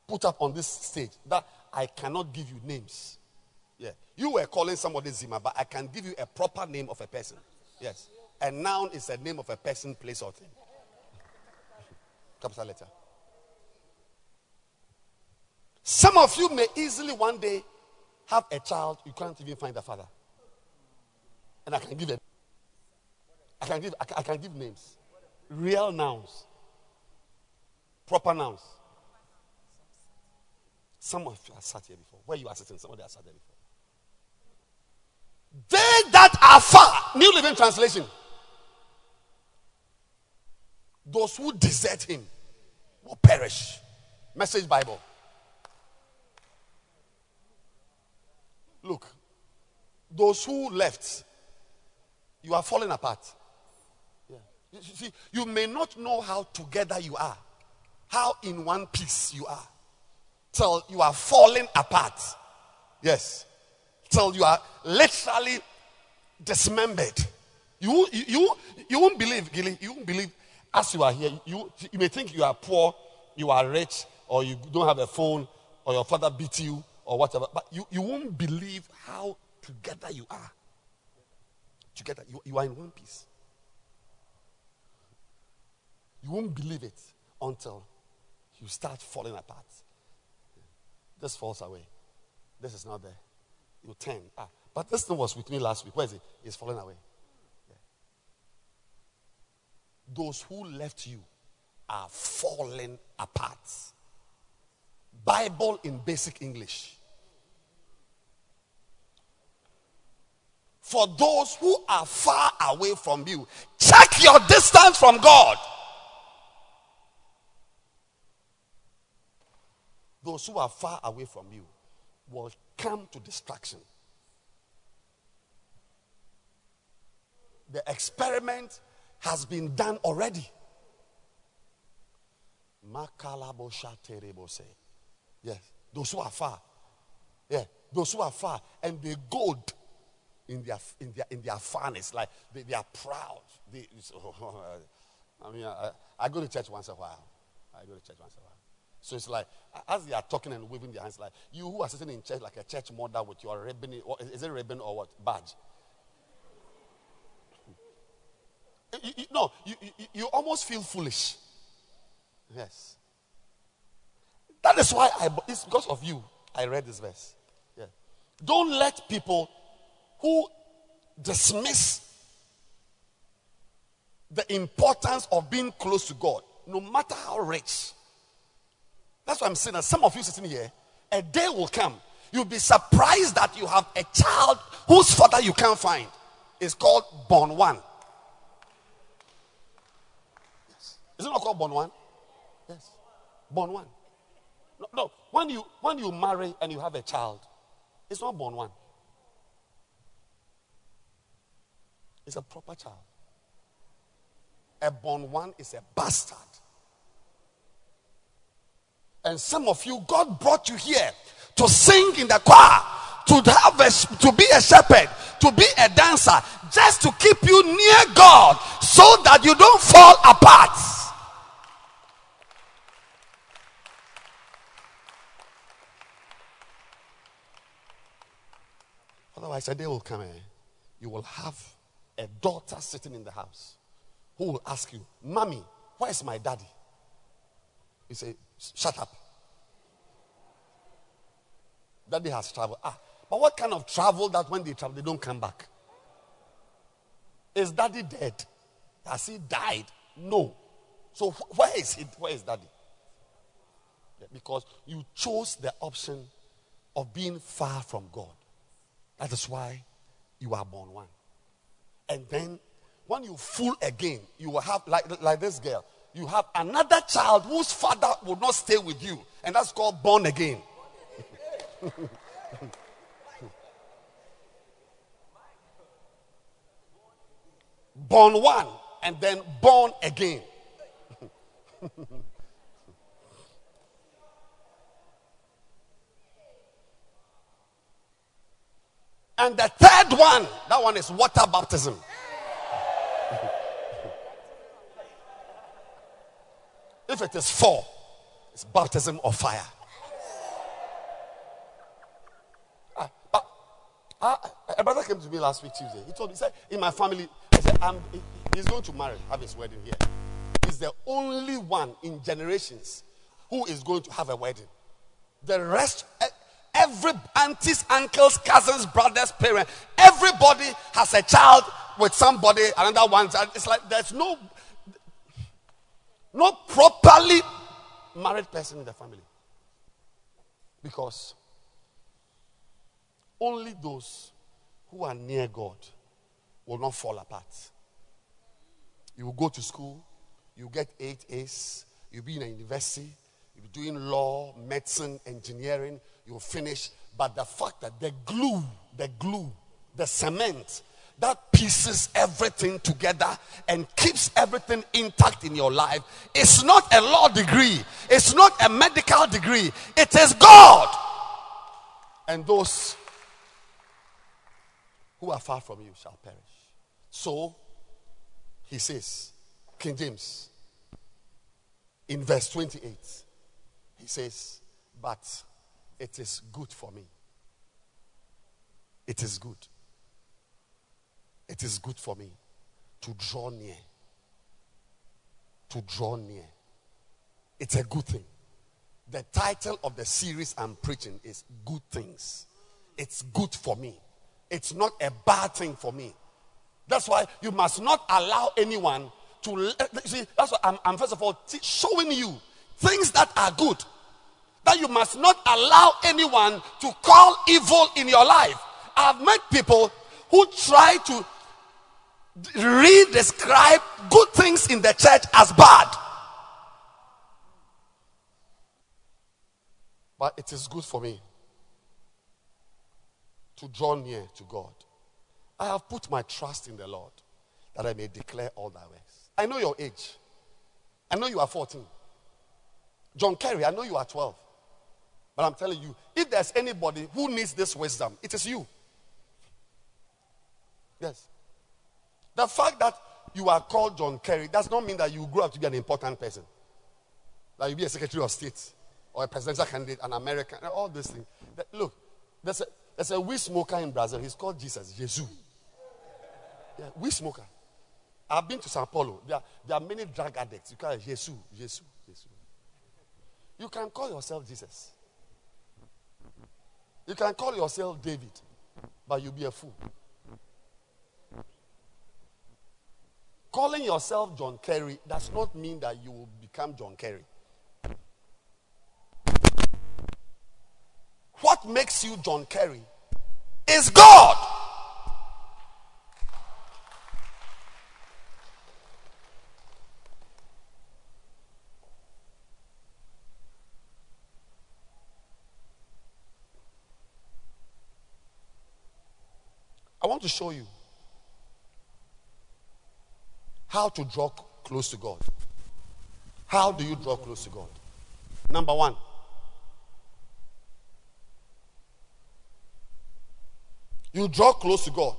[SPEAKER 3] put up on this stage that I cannot give you names. Yeah. You were calling somebody Zima, but I can give you a proper name of a person. Yes. A noun is a name of a person, place, or thing. Capital letter. Some of you may easily one day have a child, you can't even find the father. And I can give it. I can give I can, I can give names. Real nouns. Proper nouns. Some of you are sat here before. Where you are sitting, somebody has sat there before. They that are far, New Living Translation. Those who desert him will perish. Message Bible. Look, those who left, you are falling apart. Yeah. You, see, you may not know how together you are, how in one piece you are, till you are falling apart. Yes. Till you are literally dismembered. You, you, you, you won't believe, Gilly, you won't believe as you are here. You, you may think you are poor, you are rich, or you don't have a phone, or your father beat you, or whatever. But you, you won't believe how together you are. Together, you, you are in one piece. You won't believe it until you start falling apart. This falls away. This is not there. You turn. Ah, but this thing was with me last week. Where is it? It's falling away. Yeah. Those who left you are falling apart. Bible in basic English. For those who are far away from you. Check your distance from God. Those who are far away from you will come to destruction. The experiment has been done already. Yes, those who are far. Yeah, those who are far and they gold in their in their in their farness, like they, they are proud. They, oh, I mean, I, I, go to church once a while. I go to church once a while. So it's like as they are talking and waving their hands, like you who are sitting in church like a church mother with your ribbon, or is it ribbon or what badge? You, you, no, you, you, you almost feel foolish. Yes. That is why I, it's because of you, I read this verse. Yeah. Don't let people who dismiss the importance of being close to God, no matter how rich. That's why I'm saying that some of you sitting here, a day will come. You'll be surprised that you have a child whose father you can't find. It's called born one. Yes. Is it not called born one? Yes. Born one. No, no. When you when you marry and you have a child, it's not born one. It's a proper child. A born one is a bastard. And some of you, God brought you here to sing in the choir, to have a, to be a shepherd, to be a dancer, just to keep you near God, so that you don't fall apart. Otherwise, a day will come, eh? you will have a daughter sitting in the house who will ask you, Mommy, where's my daddy? You say, Shut up. Daddy has traveled. Ah, but what kind of travel that when they travel, they don't come back? Is daddy dead? Has he died? No. So where is he? Where is daddy? Yeah, because you chose the option of being far from God. That is why you are born one. And then when you fool again, you will have, like, like this girl, you have another child whose father will not stay with you. And that's called born again. born one and then born again. And the third one, that one is water baptism. if it is four, it's baptism of fire. Ah, ah, a brother came to me last week Tuesday. He told me, he said, in my family, I said, he's going to marry, have his wedding here. He's the only one in generations who is going to have a wedding. The rest, Every aunties, uncles, cousins, brothers, parents, everybody has a child with somebody, another one. It's like there's no no properly married person in the family. Because only those who are near God will not fall apart. You will go to school, you get eight A's, you'll be in a university, you'll be doing law, medicine, engineering, you'll finish. But the fact that the glue, the glue, the cement that pieces everything together and keeps everything intact in your life is not a law degree, it's not a medical degree, it is God. And those who are far from you shall perish. So, he says, King James, in verse 28, he says, But it is good for me. It is good. It is good for me to draw near. To draw near. It's a good thing. The title of the series I'm preaching is Good Things. It's good for me. It's not a bad thing for me. That's why you must not allow anyone to eh, see. That's why I'm, I'm first of all t- showing you things that are good that you must not allow anyone to call evil in your life. I've met people who try to re-describe good things in the church as bad. But it is good for me to draw near to God. I have put my trust in the Lord that I may declare all thy ways. I know your age. I know you are 14. John Kerry, I know you are 12. But I'm telling you, if there's anybody who needs this wisdom, it is you. Yes. The fact that you are called John Kerry does not mean that you grow up to be an important person. That you be a Secretary of State or a presidential candidate, an American, all these things. Look, there's a, there's a weed smoker in Brazil. He's called Jesus, Jesus. Yeah, weed smoker. I've been to Sao Paulo. There are, there are many drug addicts. You call it Jesus, Jesus, Jesus. You can call yourself Jesus. You can call yourself David, but you'll be a fool. Calling yourself John Kerry does not mean that you will become John Kerry. What makes you John Kerry is God. I want to show you how to draw close to God. How do you draw close to God? Number one, you draw close to God.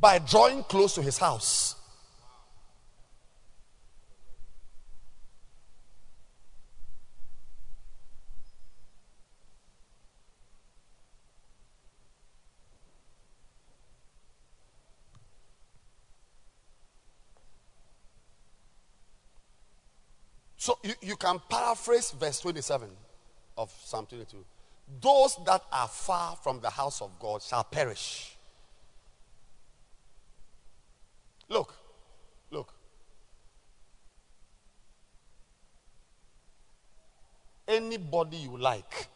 [SPEAKER 3] By drawing close to his house. So you, you can paraphrase verse 27 of Psalm 22. Those that are far from the house of God shall perish. Look, look. Anybody you like,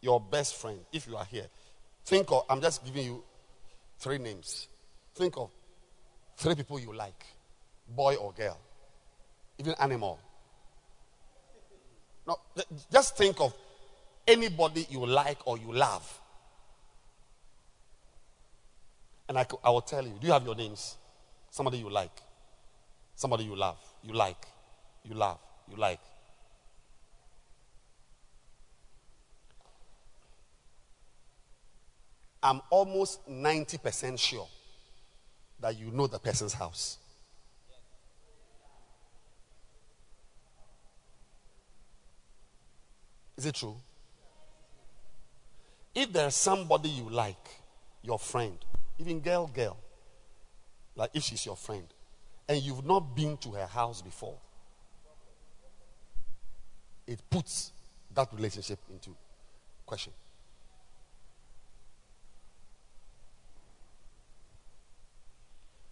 [SPEAKER 3] your best friend, if you are here, think of, I'm just giving you three names. Think of three people you like, boy or girl even animal. No, just think of anybody you like or you love. And I, I will tell you, do you have your names? Somebody you like, somebody you love, you like, you love, you like. I'm almost 90% sure that you know the person's house. Is it true? If there's somebody you like, your friend, even girl, girl, like if she's your friend, and you've not been to her house before, it puts that relationship into question.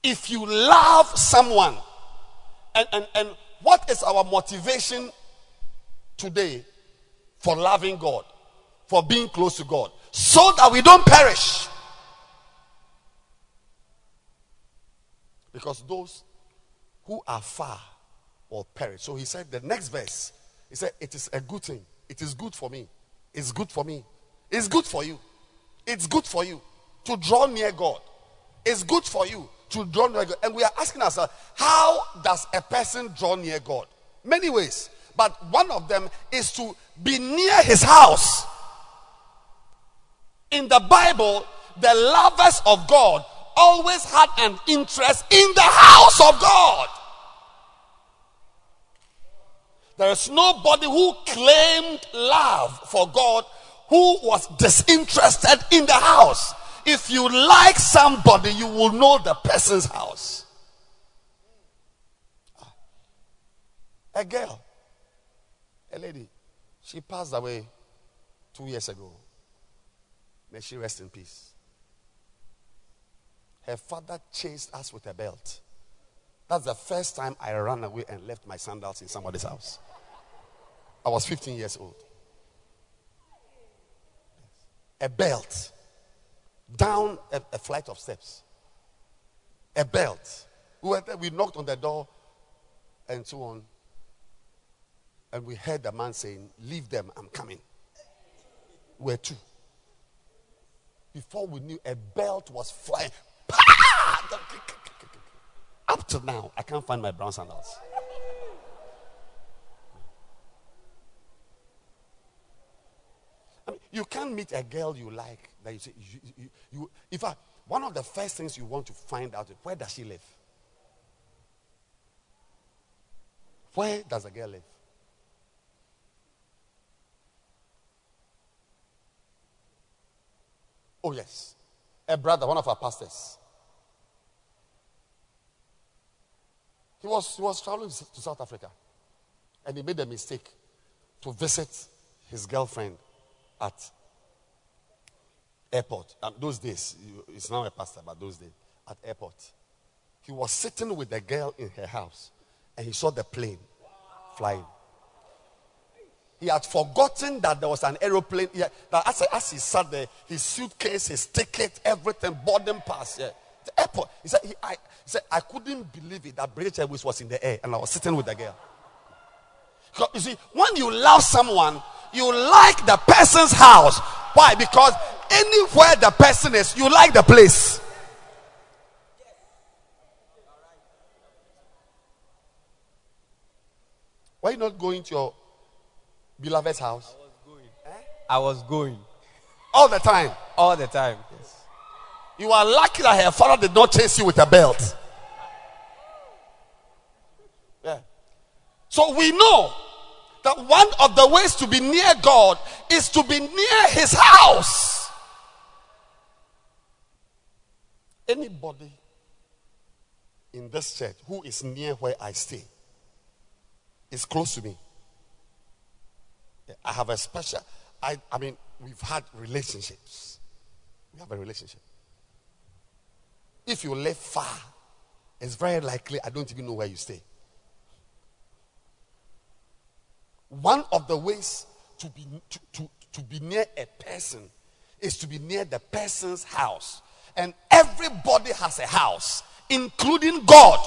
[SPEAKER 3] If you love someone, and, and, and what is our motivation today for loving God, for being close to God, so that we don't perish. Because those who are far will perish. So he said, the next verse, he said, It is a good thing. It is good for me. It's good for me. It's good for you. It's good for you to draw near God. It's good for you to draw near God. And we are asking ourselves, how does a person draw near God? Many ways. But one of them is to be near his house. In the Bible, the lovers of God always had an interest in the house of God. There is nobody who claimed love for God who was disinterested in the house. If you like somebody, you will know the person's house. A girl a lady, she passed away two years ago. May she rest in peace. Her father chased us with a belt. That's the first time I ran away and left my sandals in somebody's house. I was 15 years old. A belt down a, a flight of steps. A belt. We, we knocked on the door and so on. And we heard the man saying, Leave them, I'm coming. We're two. Before we knew, a belt was flying. Up to now, I can't find my brown sandals. I mean, you can't meet a girl you like that you say you, you, you, in fact one of the first things you want to find out is where does she live where does the girl live oh yes a brother one of our pastors he was he was traveling to south africa and he made a mistake to visit his girlfriend at airport. And those days, he's now a pastor, but those days at airport. He was sitting with the girl in her house and he saw the plane flying. He had forgotten that there was an aeroplane. Yeah, that as, as he sat there, his suitcase, his ticket, everything, boarding pass. Yeah, the airport. He said, he, I, he said, I couldn't believe it that British Airways was in the air and I was sitting with the girl. You see, when you love someone, you like the person's house. Why? Because anywhere the person is, you like the place. Why not going to your beloved's house?
[SPEAKER 4] I was going. I was going.
[SPEAKER 3] All the time.
[SPEAKER 4] All the time. Yes.
[SPEAKER 3] You are lucky that her father did not chase you with a belt. Yeah. So we know that one of the ways to be near God is to be near His house. Anybody in this church who is near where I stay is close to me. I have a special, I, I mean, we've had relationships. We have a relationship. If you live far, it's very likely I don't even know where you stay. One of the ways to be, to, to, to be near a person is to be near the person's house. And everybody has a house, including God.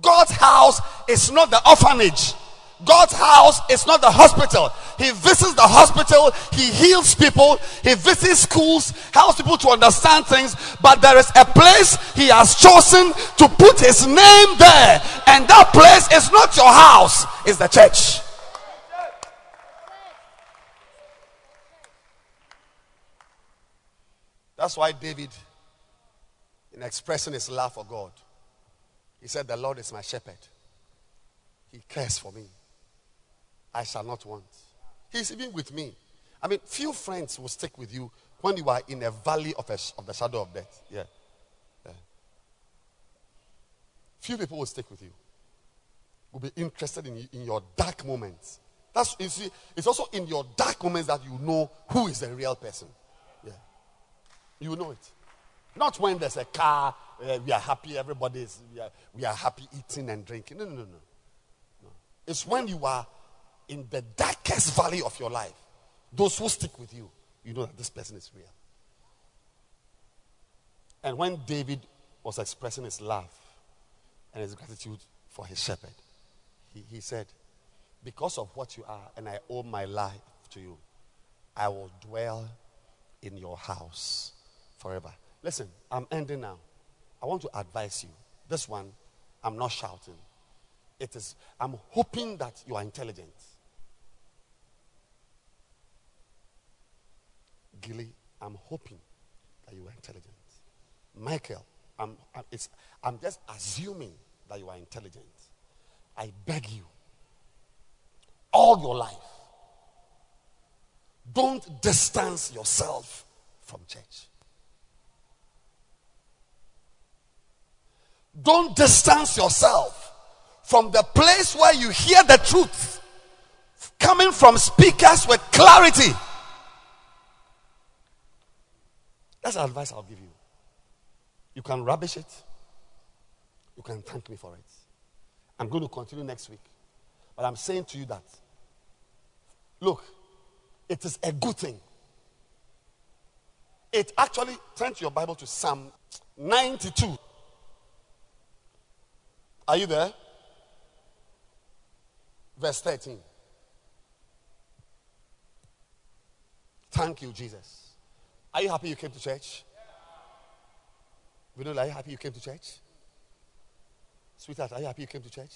[SPEAKER 3] God's house is not the orphanage. God's house is not the hospital. He visits the hospital, he heals people, he visits schools, helps people to understand things, but there is a place he has chosen to put his name there. And that place is not your house, it's the church. That's why David, in expressing his love for God, he said, The Lord is my shepherd. He cares for me. I shall not want. He's even with me. I mean, few friends will stick with you when you are in a valley of, a, of the shadow of death. Yeah. yeah. Few people will stick with you. Will be interested in, in your dark moments. That's you see, it's also in your dark moments that you know who is a real person. Yeah. You know it. Not when there's a car, uh, we are happy, everybody is, we are, we are happy eating and drinking. No, no, no. no. It's when you are in the darkest valley of your life, those who stick with you, you know that this person is real. And when David was expressing his love and his gratitude for his shepherd, he, he said, Because of what you are, and I owe my life to you, I will dwell in your house forever. Listen, I'm ending now. I want to advise you. This one, I'm not shouting. It is, I'm hoping that you are intelligent. Gilly, I'm hoping that you are intelligent. Michael, I'm, I'm, I'm just assuming that you are intelligent. I beg you, all your life, don't distance yourself from church. Don't distance yourself from the place where you hear the truth coming from speakers with clarity. That's the advice I'll give you. You can rubbish it. You can thank me for it. I'm going to continue next week. But I'm saying to you that Look, it is a good thing. It actually, turn to your Bible to Psalm 92. Are you there? Verse 13. Thank you, Jesus. Are you happy you came to church? Know, are you happy you came to church? Sweetheart, are you happy you came to church?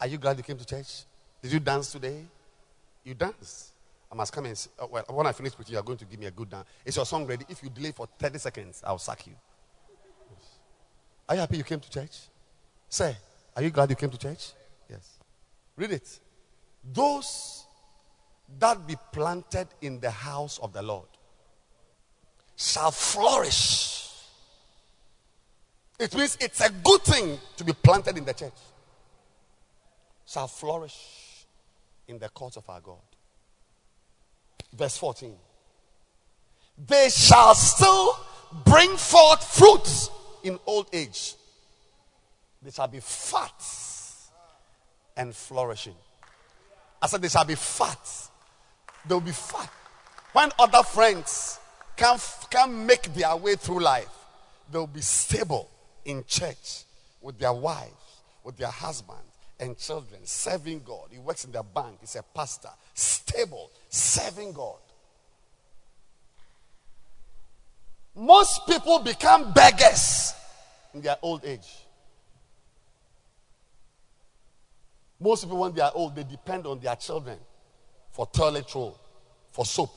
[SPEAKER 3] Are you glad you came to church? Did you dance today? You danced. I must come and see. Oh, uh, well, when I finish with you, you are going to give me a good dance. Is your song ready? If you delay for 30 seconds, I'll sack you. Yes. Are you happy you came to church? Say, are you glad you came to church? Yes. Read it. Those that be planted in the house of the Lord shall flourish. It means it's a good thing to be planted in the church. Shall flourish in the courts of our God. Verse 14. They shall still bring forth fruits in old age. They shall be fat and flourishing. I said, they shall be fat. They'll be fat. When other friends can, can make their way through life, they'll be stable in church with their wives, with their husband and children, serving God. He works in the bank, he's a pastor, stable, serving God. Most people become beggars in their old age. Most people, when they are old, they depend on their children for toilet roll, for soap.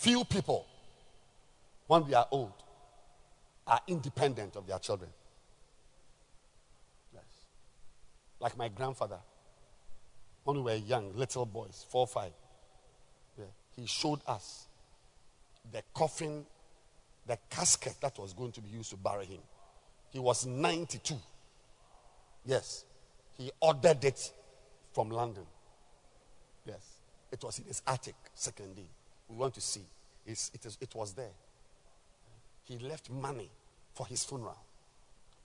[SPEAKER 3] Few people, when we are old, are independent of their children. Yes. Like my grandfather, when we were young, little boys, four, five, yeah, he showed us the coffin, the casket that was going to be used to bury him. He was 92. Yes. He ordered it from London. Yes. It was in his attic, second day. We want to see. It's, it, is, it was there. He left money for his funeral.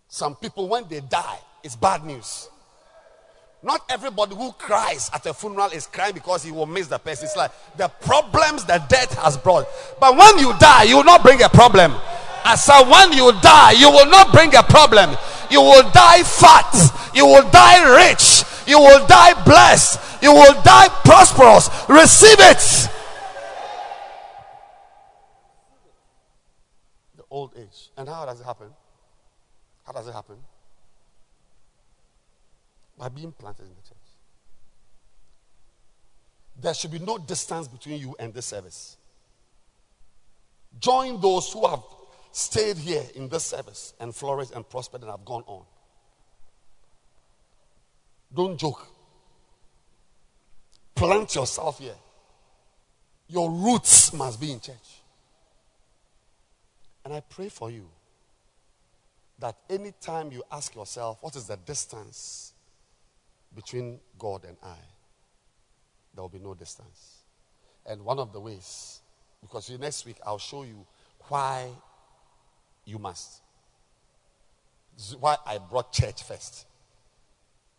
[SPEAKER 3] Some people, when they die, it's bad news. Not everybody who cries at a funeral is crying because he will miss the person. It's like the problems that death has brought. But when you die, you will not bring a problem. I said, when you die, you will not bring a problem. You will die fat. You will die rich. You will die blessed. You will die prosperous. Receive it. The old age. And how does it happen? How does it happen? By being planted in the church. There should be no distance between you and this service. Join those who have stayed here in this service and flourished and prospered and have gone on. Don't joke. Plant yourself here. Your roots must be in church. And I pray for you that anytime you ask yourself, what is the distance between God and I? There will be no distance. And one of the ways, because next week I'll show you why you must. This is why I brought church first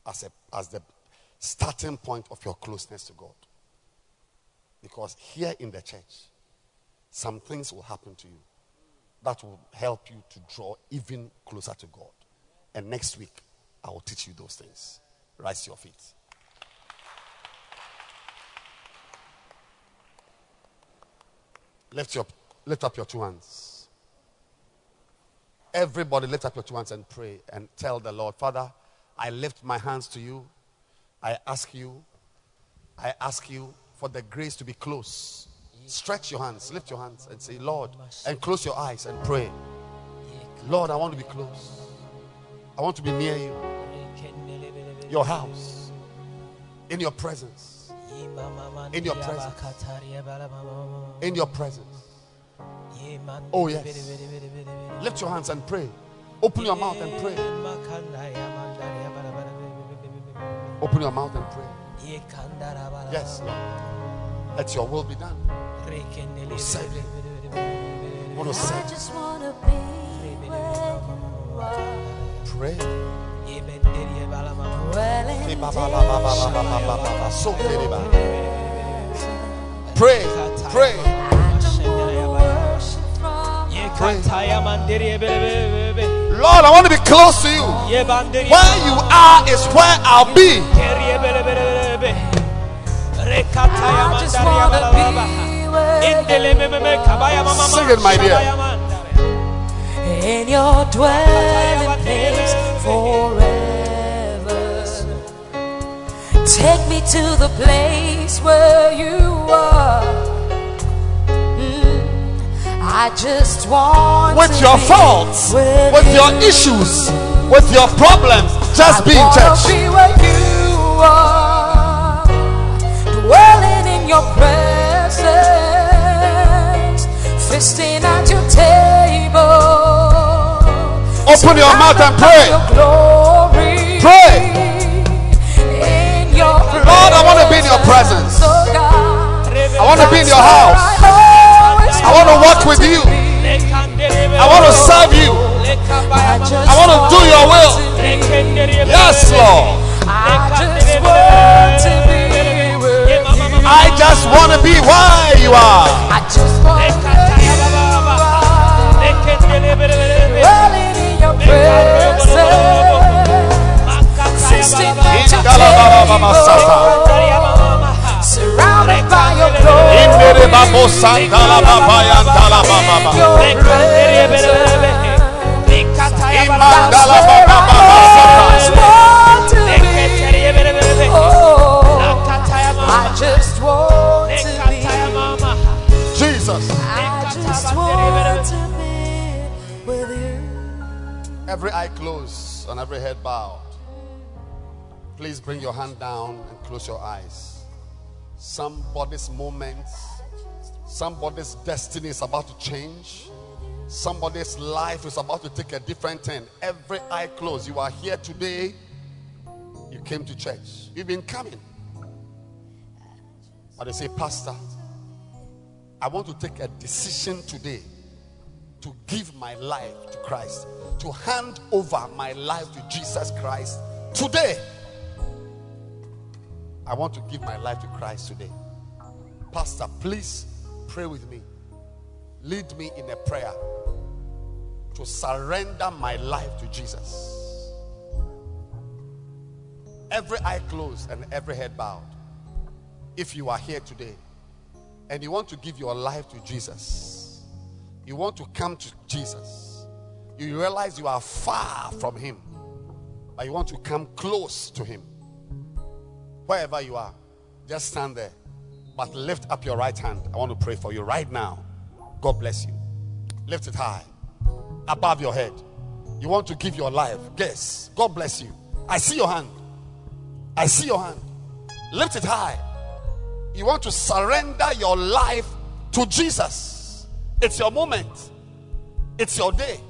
[SPEAKER 3] as, a, as the starting point of your closeness to God. Because here in the church, some things will happen to you that will help you to draw even closer to God. And next week, I will teach you those things. Rise to your feet. Lift, your, lift up your two hands. Everybody, lift up your two hands and pray and tell the Lord, Father, I lift my hands to you. I ask you, I ask you for the grace to be close. Stretch your hands, lift your hands, and say, Lord, and close your eyes and pray. Lord, I want to be close. I want to be near you. Your house, in your presence, in your presence, in your presence. Oh, yes. Lift your hands and pray. Open your mouth and pray. Open your mouth and pray. Yes, Lord. Let your will be done. Want to you. Want to
[SPEAKER 1] I just be where you are.
[SPEAKER 3] Pray. Pray, pray.
[SPEAKER 1] I just wanna worship from
[SPEAKER 3] Lord, I want to be close to you. Where you are is where I'll be.
[SPEAKER 1] I just wanna be where
[SPEAKER 3] Sing it, my dear.
[SPEAKER 1] in your dwelling place forever. Take me to the place where you are. I just want
[SPEAKER 3] With
[SPEAKER 1] to
[SPEAKER 3] your faults,
[SPEAKER 1] with
[SPEAKER 3] with your issues, with your problems, just be in church.
[SPEAKER 1] be where you are, dwelling in your presence, feasting at your table.
[SPEAKER 3] Open your mouth and pray.
[SPEAKER 1] Glory.
[SPEAKER 3] Pray.
[SPEAKER 1] In your
[SPEAKER 3] Lord, I want to be in your presence. I want to be in your house. I want to walk with you.
[SPEAKER 1] Surrounded by your glory.
[SPEAKER 3] Indere babo santala baba yantala baba baba.
[SPEAKER 1] Your presence.
[SPEAKER 3] Baba baba
[SPEAKER 1] I just
[SPEAKER 3] sata.
[SPEAKER 1] want to be. I just want to be.
[SPEAKER 3] Jesus.
[SPEAKER 1] I just want to be with you.
[SPEAKER 3] Every eye closed and every head bowed. Please bring your hand down and close your eyes. Somebody's moment, somebody's destiny is about to change. Somebody's life is about to take a different turn. Every eye closed. You are here today. You came to church. You've been coming. But they say, Pastor, I want to take a decision today to give my life to Christ, to hand over my life to Jesus Christ today. I want to give my life to Christ today. Pastor, please pray with me. Lead me in a prayer to surrender my life to Jesus. Every eye closed and every head bowed. If you are here today and you want to give your life to Jesus, you want to come to Jesus, you realize you are far from Him, but you want to come close to Him. Wherever you are, just stand there, but lift up your right hand. I want to pray for you right now. God bless you. Lift it high, above your head. You want to give your life. Guess. God bless you. I see your hand. I see your hand. Lift it high. You want to surrender your life to Jesus. It's your moment. It's your day.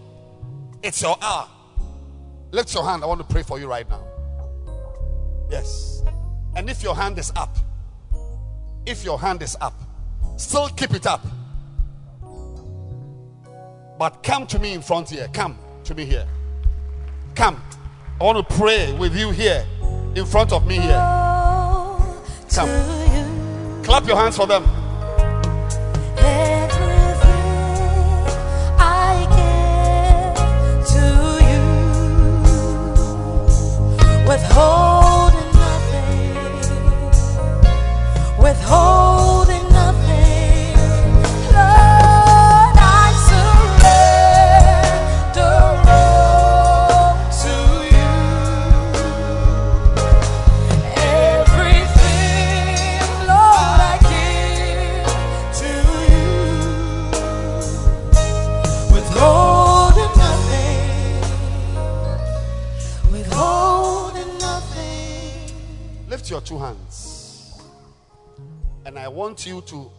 [SPEAKER 3] It's your hour. Lift your hand. I want to pray for you right now. Yes. And if your hand is up, if your hand is up, still keep it up. But come to me in front here. Come to me here. Come. I want to pray with you here in front of me here. Come. Clap your hands for them.
[SPEAKER 1] Everything I give
[SPEAKER 3] want you to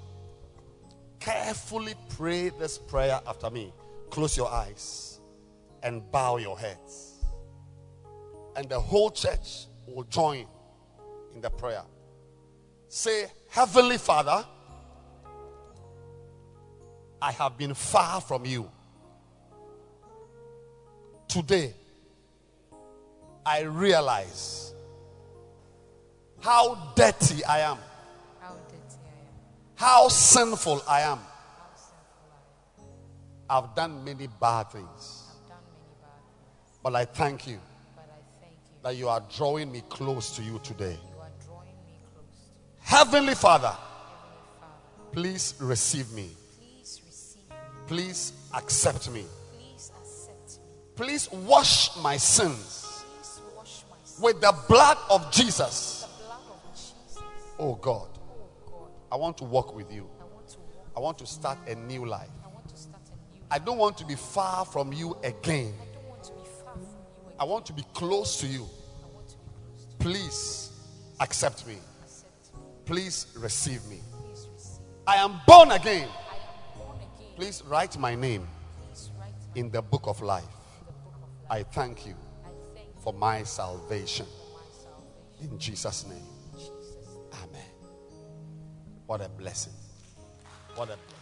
[SPEAKER 3] carefully pray this prayer after me. Close your eyes and bow your heads. And the whole church will join in the prayer. Say, Heavenly Father, I have been far from you. Today, I realize how dirty I am,
[SPEAKER 1] how
[SPEAKER 3] sinful I am. I've done many bad things. But I thank you that you are drawing me close to you today. Heavenly Father, please receive me.
[SPEAKER 1] please
[SPEAKER 3] accept me.
[SPEAKER 1] Please
[SPEAKER 3] wash my sins with the blood of Jesus. Oh God, I want to walk with you.
[SPEAKER 1] I want to.
[SPEAKER 3] I want to start a new life.
[SPEAKER 1] I want to start a new.
[SPEAKER 3] I don't want to be far from you again.
[SPEAKER 1] I want to be far from you again.
[SPEAKER 3] I want to be close to you.
[SPEAKER 1] I want to be close to you.
[SPEAKER 3] Please accept me. Please receive me. I am born again.
[SPEAKER 1] I am born again.
[SPEAKER 3] Please write my name
[SPEAKER 1] Please write my
[SPEAKER 3] in the book of life.
[SPEAKER 1] the book of life.
[SPEAKER 3] I thank you
[SPEAKER 1] I thank you
[SPEAKER 3] for my salvation.
[SPEAKER 1] for my salvation.
[SPEAKER 3] In Jesus' name. What a blessing. What a blessing.